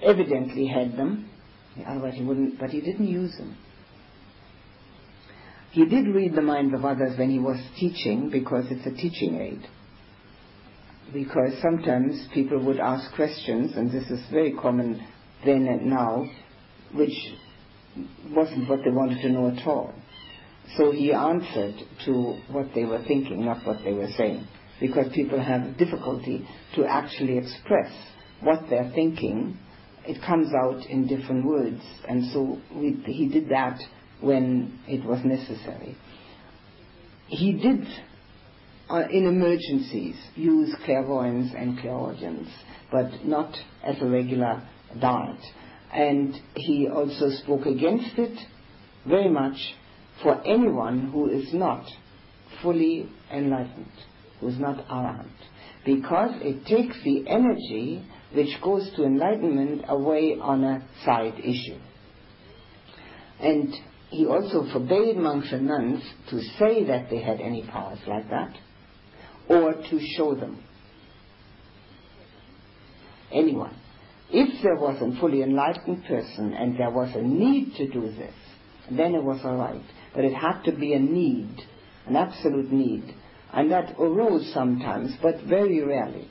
evidently had them, otherwise he wouldn't, but he didn't use them. He did read the minds of others when he was teaching because it's a teaching aid. Because sometimes people would ask questions, and this is very common then and now, which wasn't what they wanted to know at all. So he answered to what they were thinking, not what they were saying. Because people have difficulty to actually express what they're thinking. It comes out in different words. And so we, he did that when it was necessary. He did, uh, in emergencies, use clairvoyance and clairaudience, but not as a regular diet. And he also spoke against it very much for anyone who is not fully enlightened, who is not arahant, because it takes the energy which goes to enlightenment away on a side issue. And he also forbade monks and nuns to say that they had any powers like that or to show them. Anyone. If there was a fully enlightened person and there was a need to do this, then it was all right. But it had to be a need, an absolute need. And that arose sometimes, but very rarely.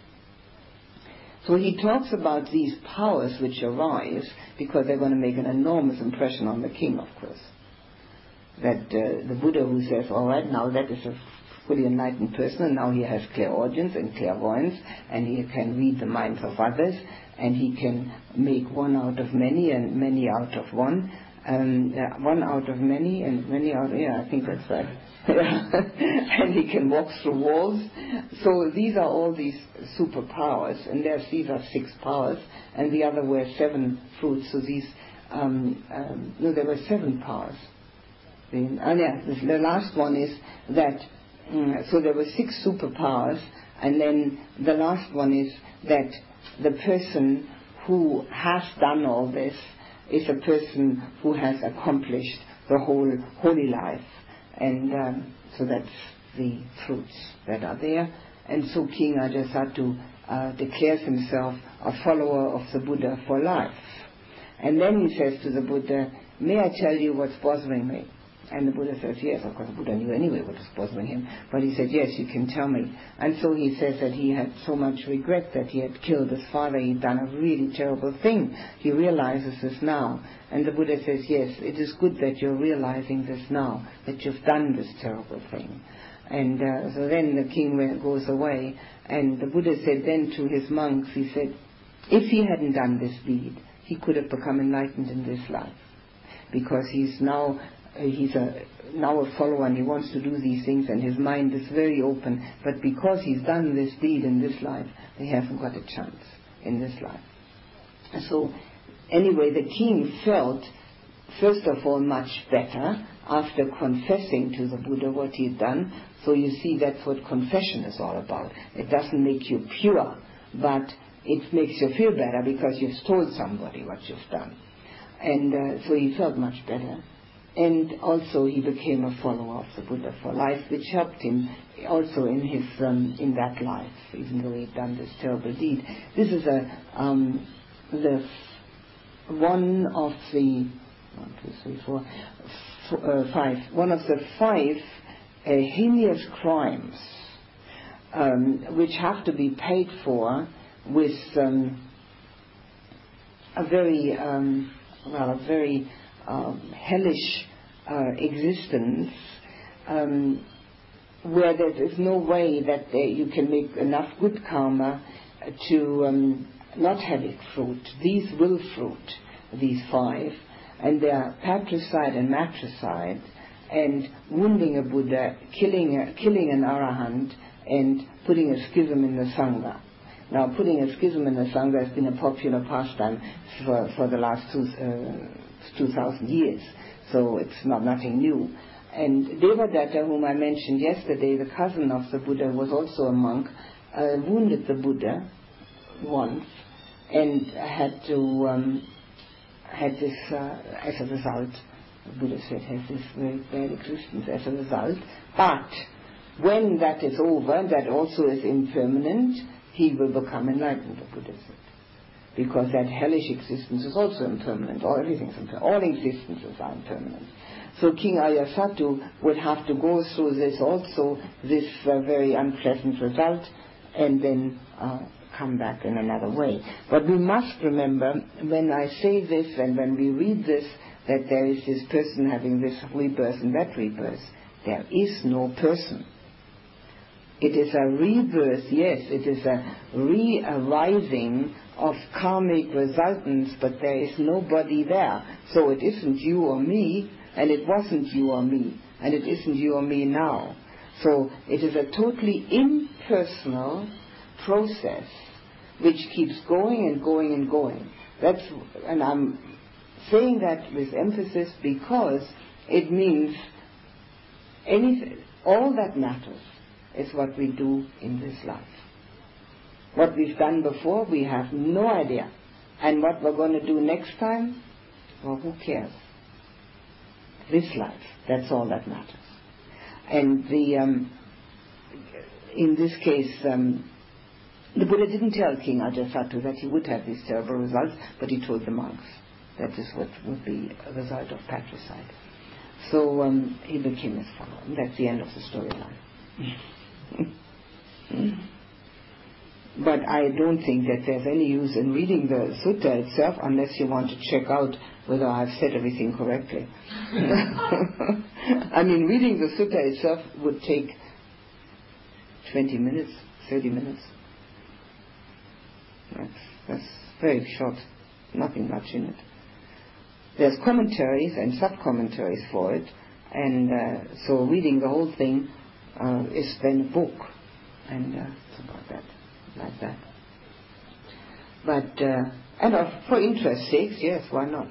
So he talks about these powers which arise because they're going to make an enormous impression on the king, of course that uh, the Buddha who says, all right, now that is a fully enlightened person, and now he has clairaudience and clairvoyance, and he can read the minds of others, and he can make one out of many and many out of one, um, uh, one out of many and many out, yeah, I think that's right. and he can walk through walls. So these are all these superpowers, and there's, these are six powers, and the other were seven fruits, so these, um, um, no, there were seven powers and oh, yeah, the last one is that, um, so there were six superpowers, and then the last one is that the person who has done all this is a person who has accomplished the whole holy life. And um, so that's the fruits that are there. And so King Ajatasattu uh, declares himself a follower of the Buddha for life. And then he says to the Buddha, May I tell you what's bothering me? And the Buddha says, yes, of course, the Buddha knew anyway what was bothering him. But he said, yes, you can tell me. And so he says that he had so much regret that he had killed his father. He'd done a really terrible thing. He realizes this now. And the Buddha says, yes, it is good that you're realizing this now, that you've done this terrible thing. And uh, so then the king goes away. And the Buddha said then to his monks, he said, if he hadn't done this deed, he could have become enlightened in this life because he's now he's a, now a follower and he wants to do these things and his mind is very open. But because he's done this deed in this life, they haven't got a chance in this life. So anyway, the king felt, first of all, much better after confessing to the Buddha what he had done. So you see, that's what confession is all about. It doesn't make you pure, but it makes you feel better because you've told somebody what you've done. And uh, so he felt much better and also he became a follower of the Buddha for life, which helped him also in his um, in that life, even though he'd done this terrible deed. This is a um, the one of the one, two, three, four, f- uh, five. One of the five heinous crimes um, which have to be paid for with um, a very um, well a very um, hellish uh, existence um, where there is no way that you can make enough good karma to um, not have it fruit. These will fruit, these five, and they are patricide and matricide, and wounding a Buddha, killing, a, killing an arahant, and putting a schism in the Sangha. Now, putting a schism in the Sangha has been a popular pastime for, for the last two, uh, 2,000 years, so it's not nothing new. And Devadatta, whom I mentioned yesterday, the cousin of the Buddha, was also a monk, uh, wounded the Buddha once and had to um, had this uh, as a result. The Buddha said has this very bad existence as a result. But when that is over, that also is impermanent, he will become enlightened. The Buddha said. Because that hellish existence is also impermanent. All everything's impermanent. All existences are impermanent. So King Ajatasattu would have to go through this also, this uh, very unpleasant result, and then uh, come back in another way. But we must remember, when I say this and when we read this, that there is this person having this rebirth and that rebirth. There is no person. It is a rebirth, yes, it is a re-arising of karmic resultants, but there is nobody there. So it isn't you or me, and it wasn't you or me, and it isn't you or me now. So it is a totally impersonal process which keeps going and going and going. That's, and I'm saying that with emphasis because it means anything, all that matters is what we do in this life. What we've done before, we have no idea. And what we're going to do next time, well, who cares? this life. That's all that matters. And the, um, in this case, um, the Buddha didn't tell King Ajatasattu that he would have these terrible results, but he told the monks that this would, would be a result of patricide. So um, he became his follower. That's the end of the storyline. but I don't think that there's any use in reading the sutta itself unless you want to check out whether I've said everything correctly. I mean, reading the sutta itself would take 20 minutes, 30 minutes. That's, that's very short, nothing much in it. There's commentaries and sub-commentaries for it, and uh, so reading the whole thing uh, is then a book, and uh, it's about that, like that. But, uh, and for interest sakes, yes, why not?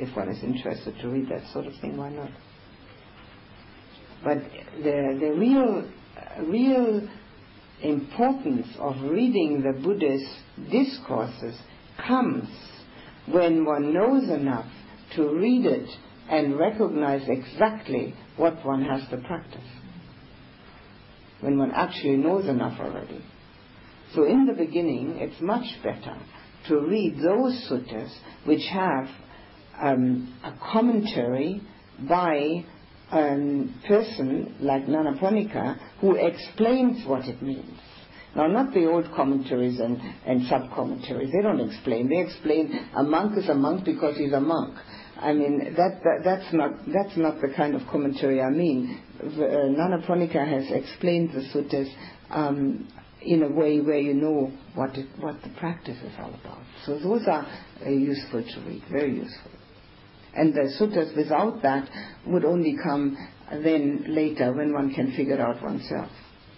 if one is interested to read that sort of thing, why not? But the, the real, real importance of reading the Buddha's discourses comes when one knows enough to read it and recognize exactly what one has to practice. When one actually knows enough already. So in the beginning, it's much better to read those suttas which have um, a commentary by a person like Nyanaponika who explains what it means. Now, not the old commentaries and, and sub-commentaries. They don't explain. They explain a monk is a monk because he's a monk. I mean, that, that, that's, not, that's not the kind of commentary I mean. Uh, Nyanaponika has explained the suttas um, in a way where you know what the practice is all about. So those are uh, useful to read, very useful. And the suttas without that would only come then later when one can figure out oneself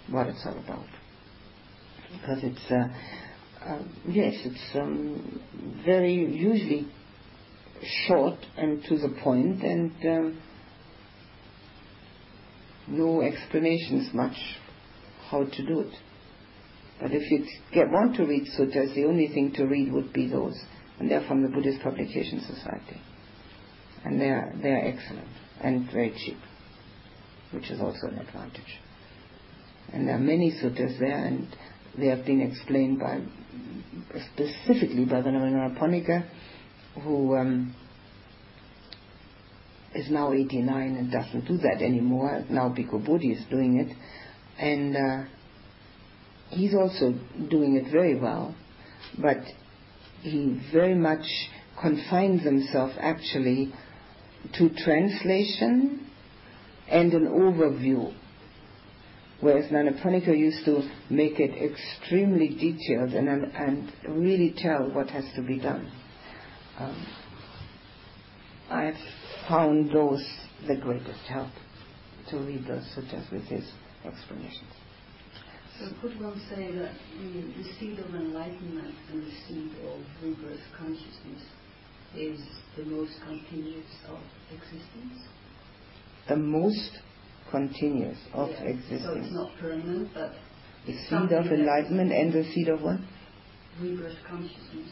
what it's all about. Because it's, uh, uh, yes, it's um, very usually short and to the point and um, no explanations much how to do it. But if you get, want to read suttas, the only thing to read would be those, and they're from the Buddhist Publication Society and they are, they are excellent and very cheap, which is also an advantage. And there are many suttas there, and they have been explained by specifically by the Nyanaponika, who um, is now 89 and doesn't do that anymore. Now Bhikkhu Bodhi is doing it. And uh, he's also doing it very well. But he very much confines himself actually to translation and an overview. Whereas Nyanaponika used to make it extremely detailed and, and really tell what has to be done. Um, I've found those the greatest help to read those suttas with his explanations. So could one say that the, the seed of enlightenment and the seed of rebirth consciousness is the most continuous of existence? The most continuous of Yeah, existence. So it's not permanent, but the seed of enlightenment and the seed of what? rebirth consciousness.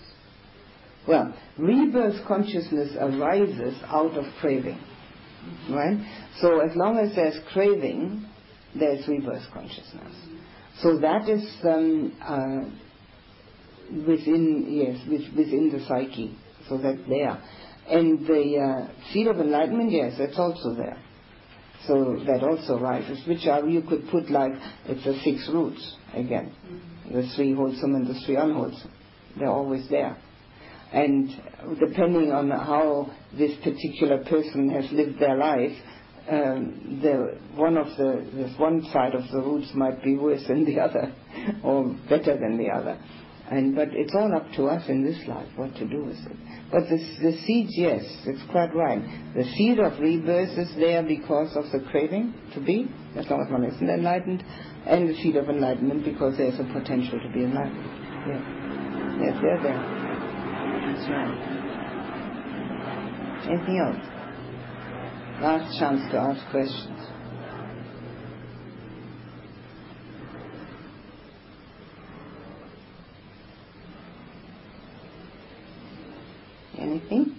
Well, rebirth consciousness arises out of craving. Right? So as long as there's craving, there's rebirth consciousness. So that is um, uh, within, yes, with, within the psyche. So that's there. And the uh, seed of enlightenment, yes, that's also there. So that also rises, which are, you could put like, it's the six roots again. The three wholesome and the three unwholesome. They're always there. And depending on how this particular person has lived their life, um, the one of the one side of the roots might be worse than the other, or better than the other. And but it's all up to us in this life what to do with it. But the the seeds, yes, it's quite right. The seed of rebirth is there because of the craving to be, as long as one isn't enlightened, and the seed of enlightenment because there's a potential to be enlightened. Yes, they're there. That's right. Anything else? Last chance to ask questions. Anything?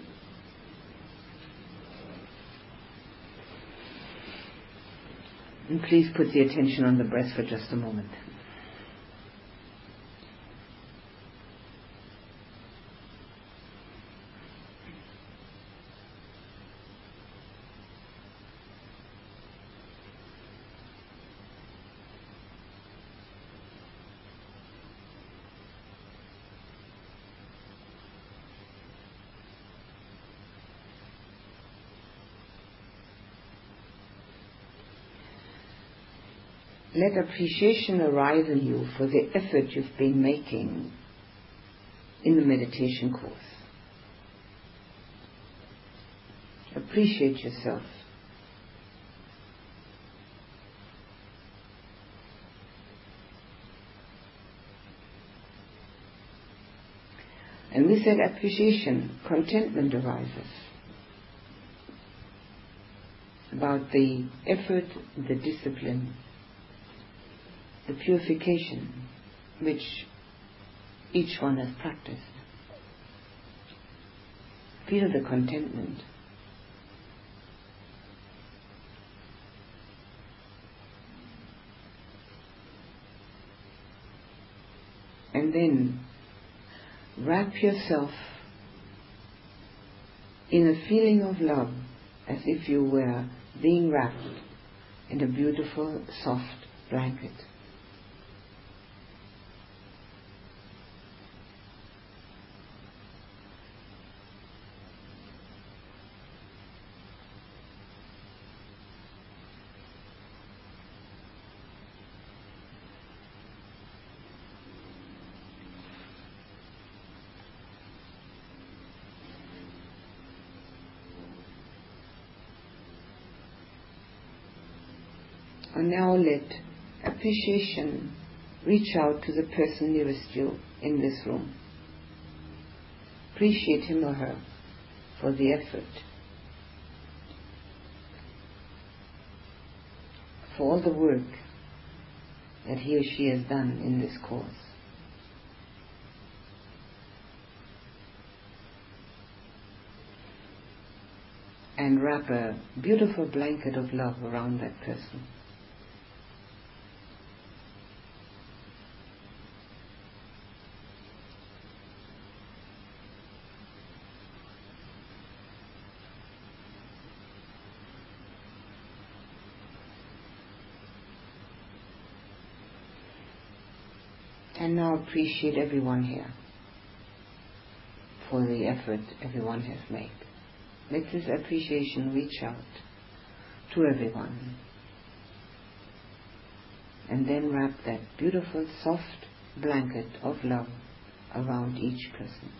And please put the attention on the breath for just a moment. Let appreciation arise in you for the effort you've been making in the meditation course. Appreciate yourself. And with that appreciation, contentment arises about the effort, the discipline, the purification which each one has practiced. Feel the contentment. And then wrap yourself in a feeling of love as if you were being wrapped in a beautiful, soft blanket. And now let appreciation reach out to the person nearest you in this room. Appreciate him or her for the effort, for all the work that he or she has done in this course. And wrap a beautiful blanket of love around that person. And now appreciate everyone here for the effort everyone has made. Let this appreciation reach out to everyone. And then wrap that beautiful soft blanket of love around each person.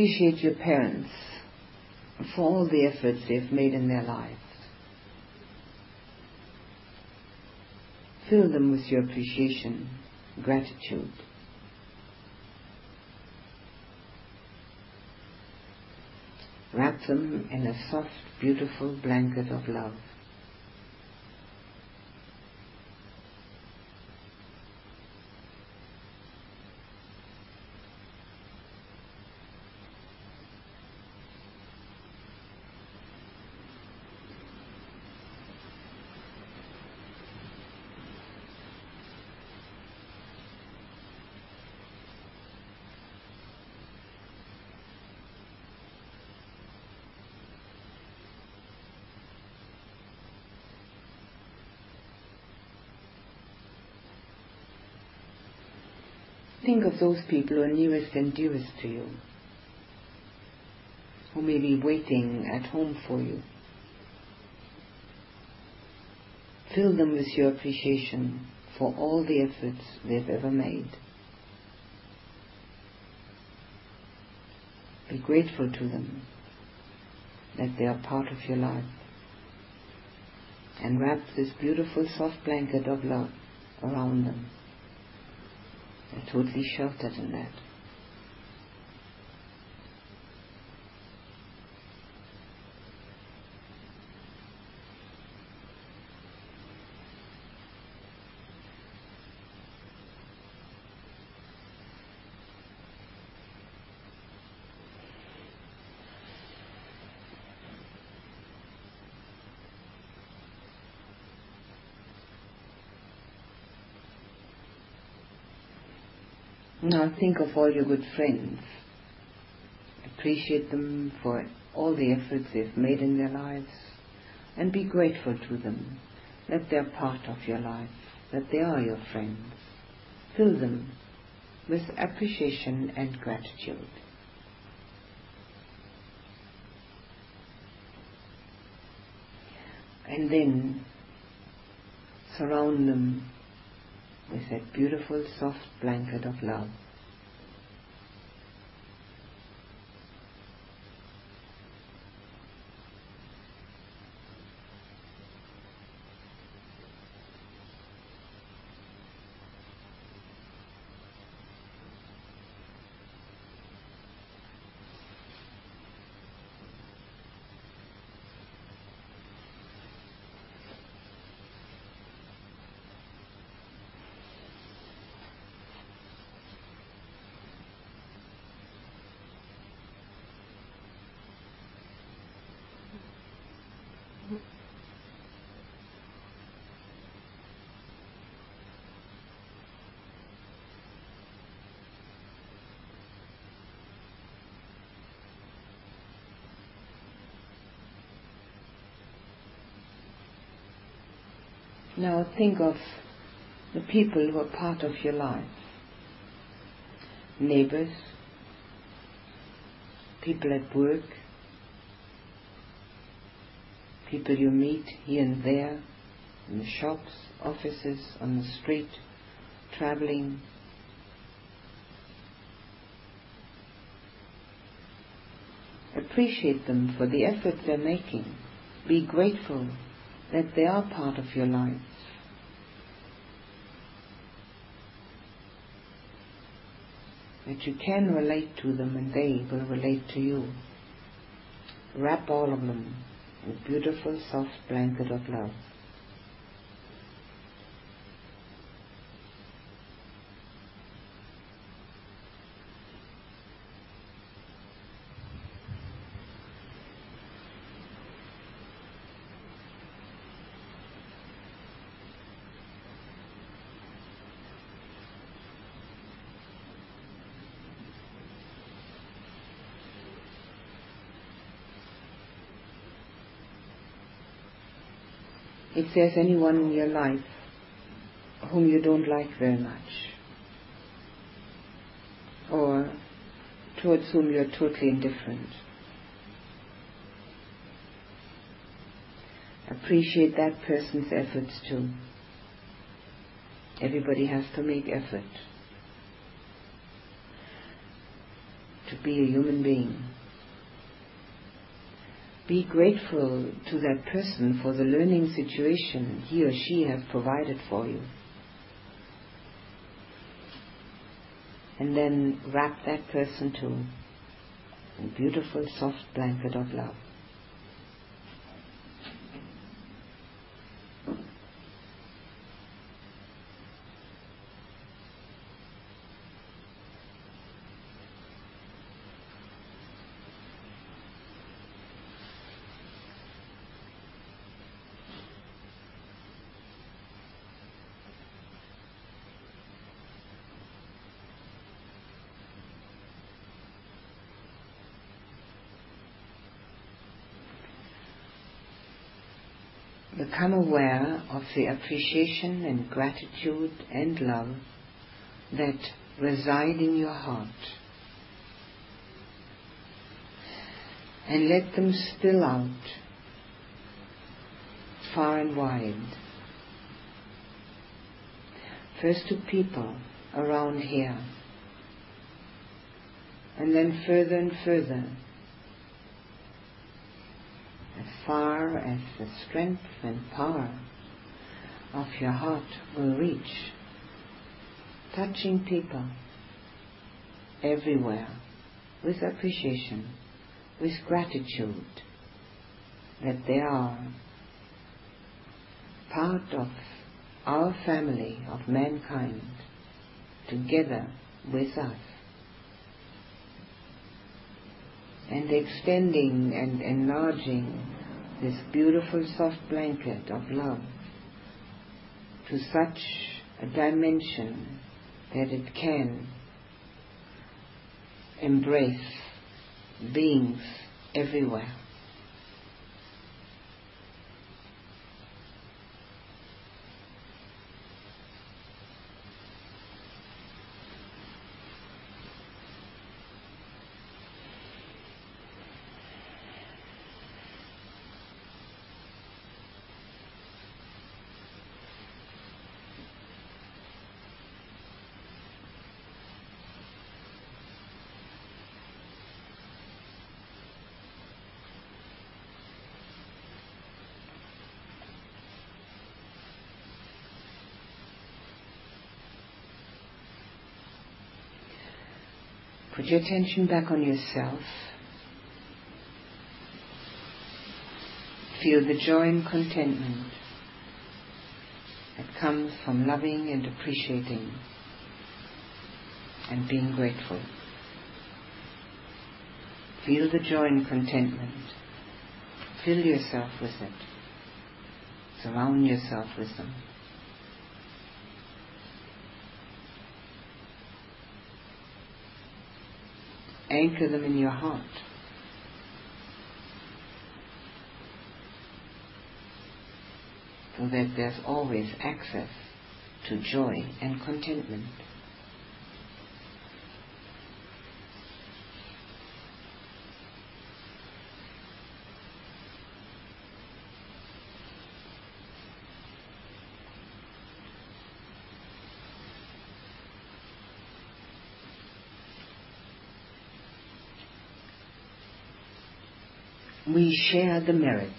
Appreciate your parents for all the efforts they've made in their lives. Fill them with your appreciation, gratitude. Wrap them in a soft, beautiful blanket of love. Think of those people who are nearest and dearest to you, who may be waiting at home for you. Fill them with your appreciation for all the efforts they've ever made. Be grateful to them that they are part of your life. And wrap this beautiful soft blanket of love around them. They're be sheltered in that. Now think of all your good friends. Appreciate them for all the efforts they've made in their lives and be grateful to them that they're part of your life, that they are your friends. Fill them with appreciation and gratitude. And then surround them with that beautiful soft blanket of love. Now think of the people who are part of your life. Neighbors, people at work, people you meet here and there, in the shops, offices, on the street, traveling. Appreciate them for the effort they're making. Be grateful that they are part of your life. That you can relate to them and they will relate to you. Wrap all of them in a beautiful soft blanket of love. If there's anyone in your life whom you don't like very much, or towards whom you're totally indifferent, appreciate that person's efforts too. Everybody has to make effort to be a human being be grateful to that person for the learning situation he or she has provided for you. And then wrap that person to a beautiful soft blanket of love. Become aware of the appreciation and gratitude and love that reside in your heart. And let them spill out far and wide. First to people around here, and then further and further as far as the strength and power of your heart will reach, touching people everywhere with appreciation, with gratitude that they are part of our family of mankind together with us. and extending and enlarging this beautiful soft blanket of love to such a dimension that it can embrace beings everywhere. Your attention back on yourself. Feel the joy and contentment that comes from loving and appreciating and being grateful. Feel the joy and contentment. Fill yourself with it. Surround yourself with them. Anchor them in your heart. So that there's always access to joy and contentment. Share the merits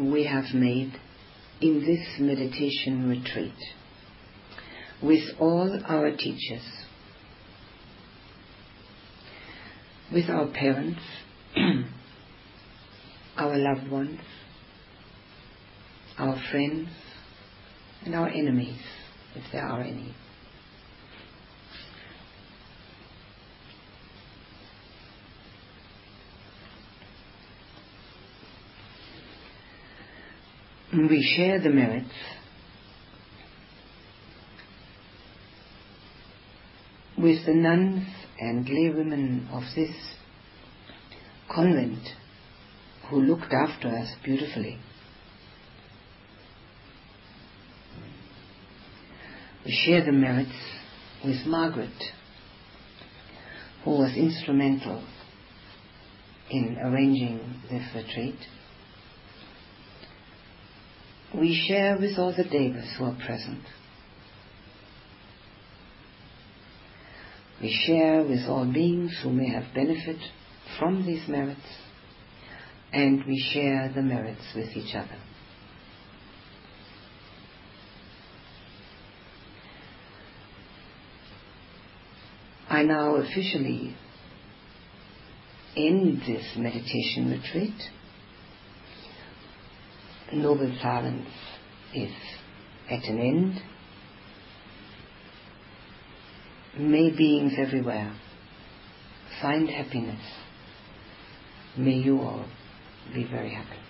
we have made in this meditation retreat with all our teachers, with our parents, our loved ones, our friends, and our enemies, if there are any. We share the merits with the nuns and laywomen of this convent who looked after us beautifully. We share the merits with Margaret, who was instrumental in arranging this retreat. We share with all the Devas who are present. We share with all beings who may have benefit from these merits, and we share the merits with each other. I now officially end this meditation retreat. Noble silence is at an end. May beings everywhere find happiness. May you all be very happy.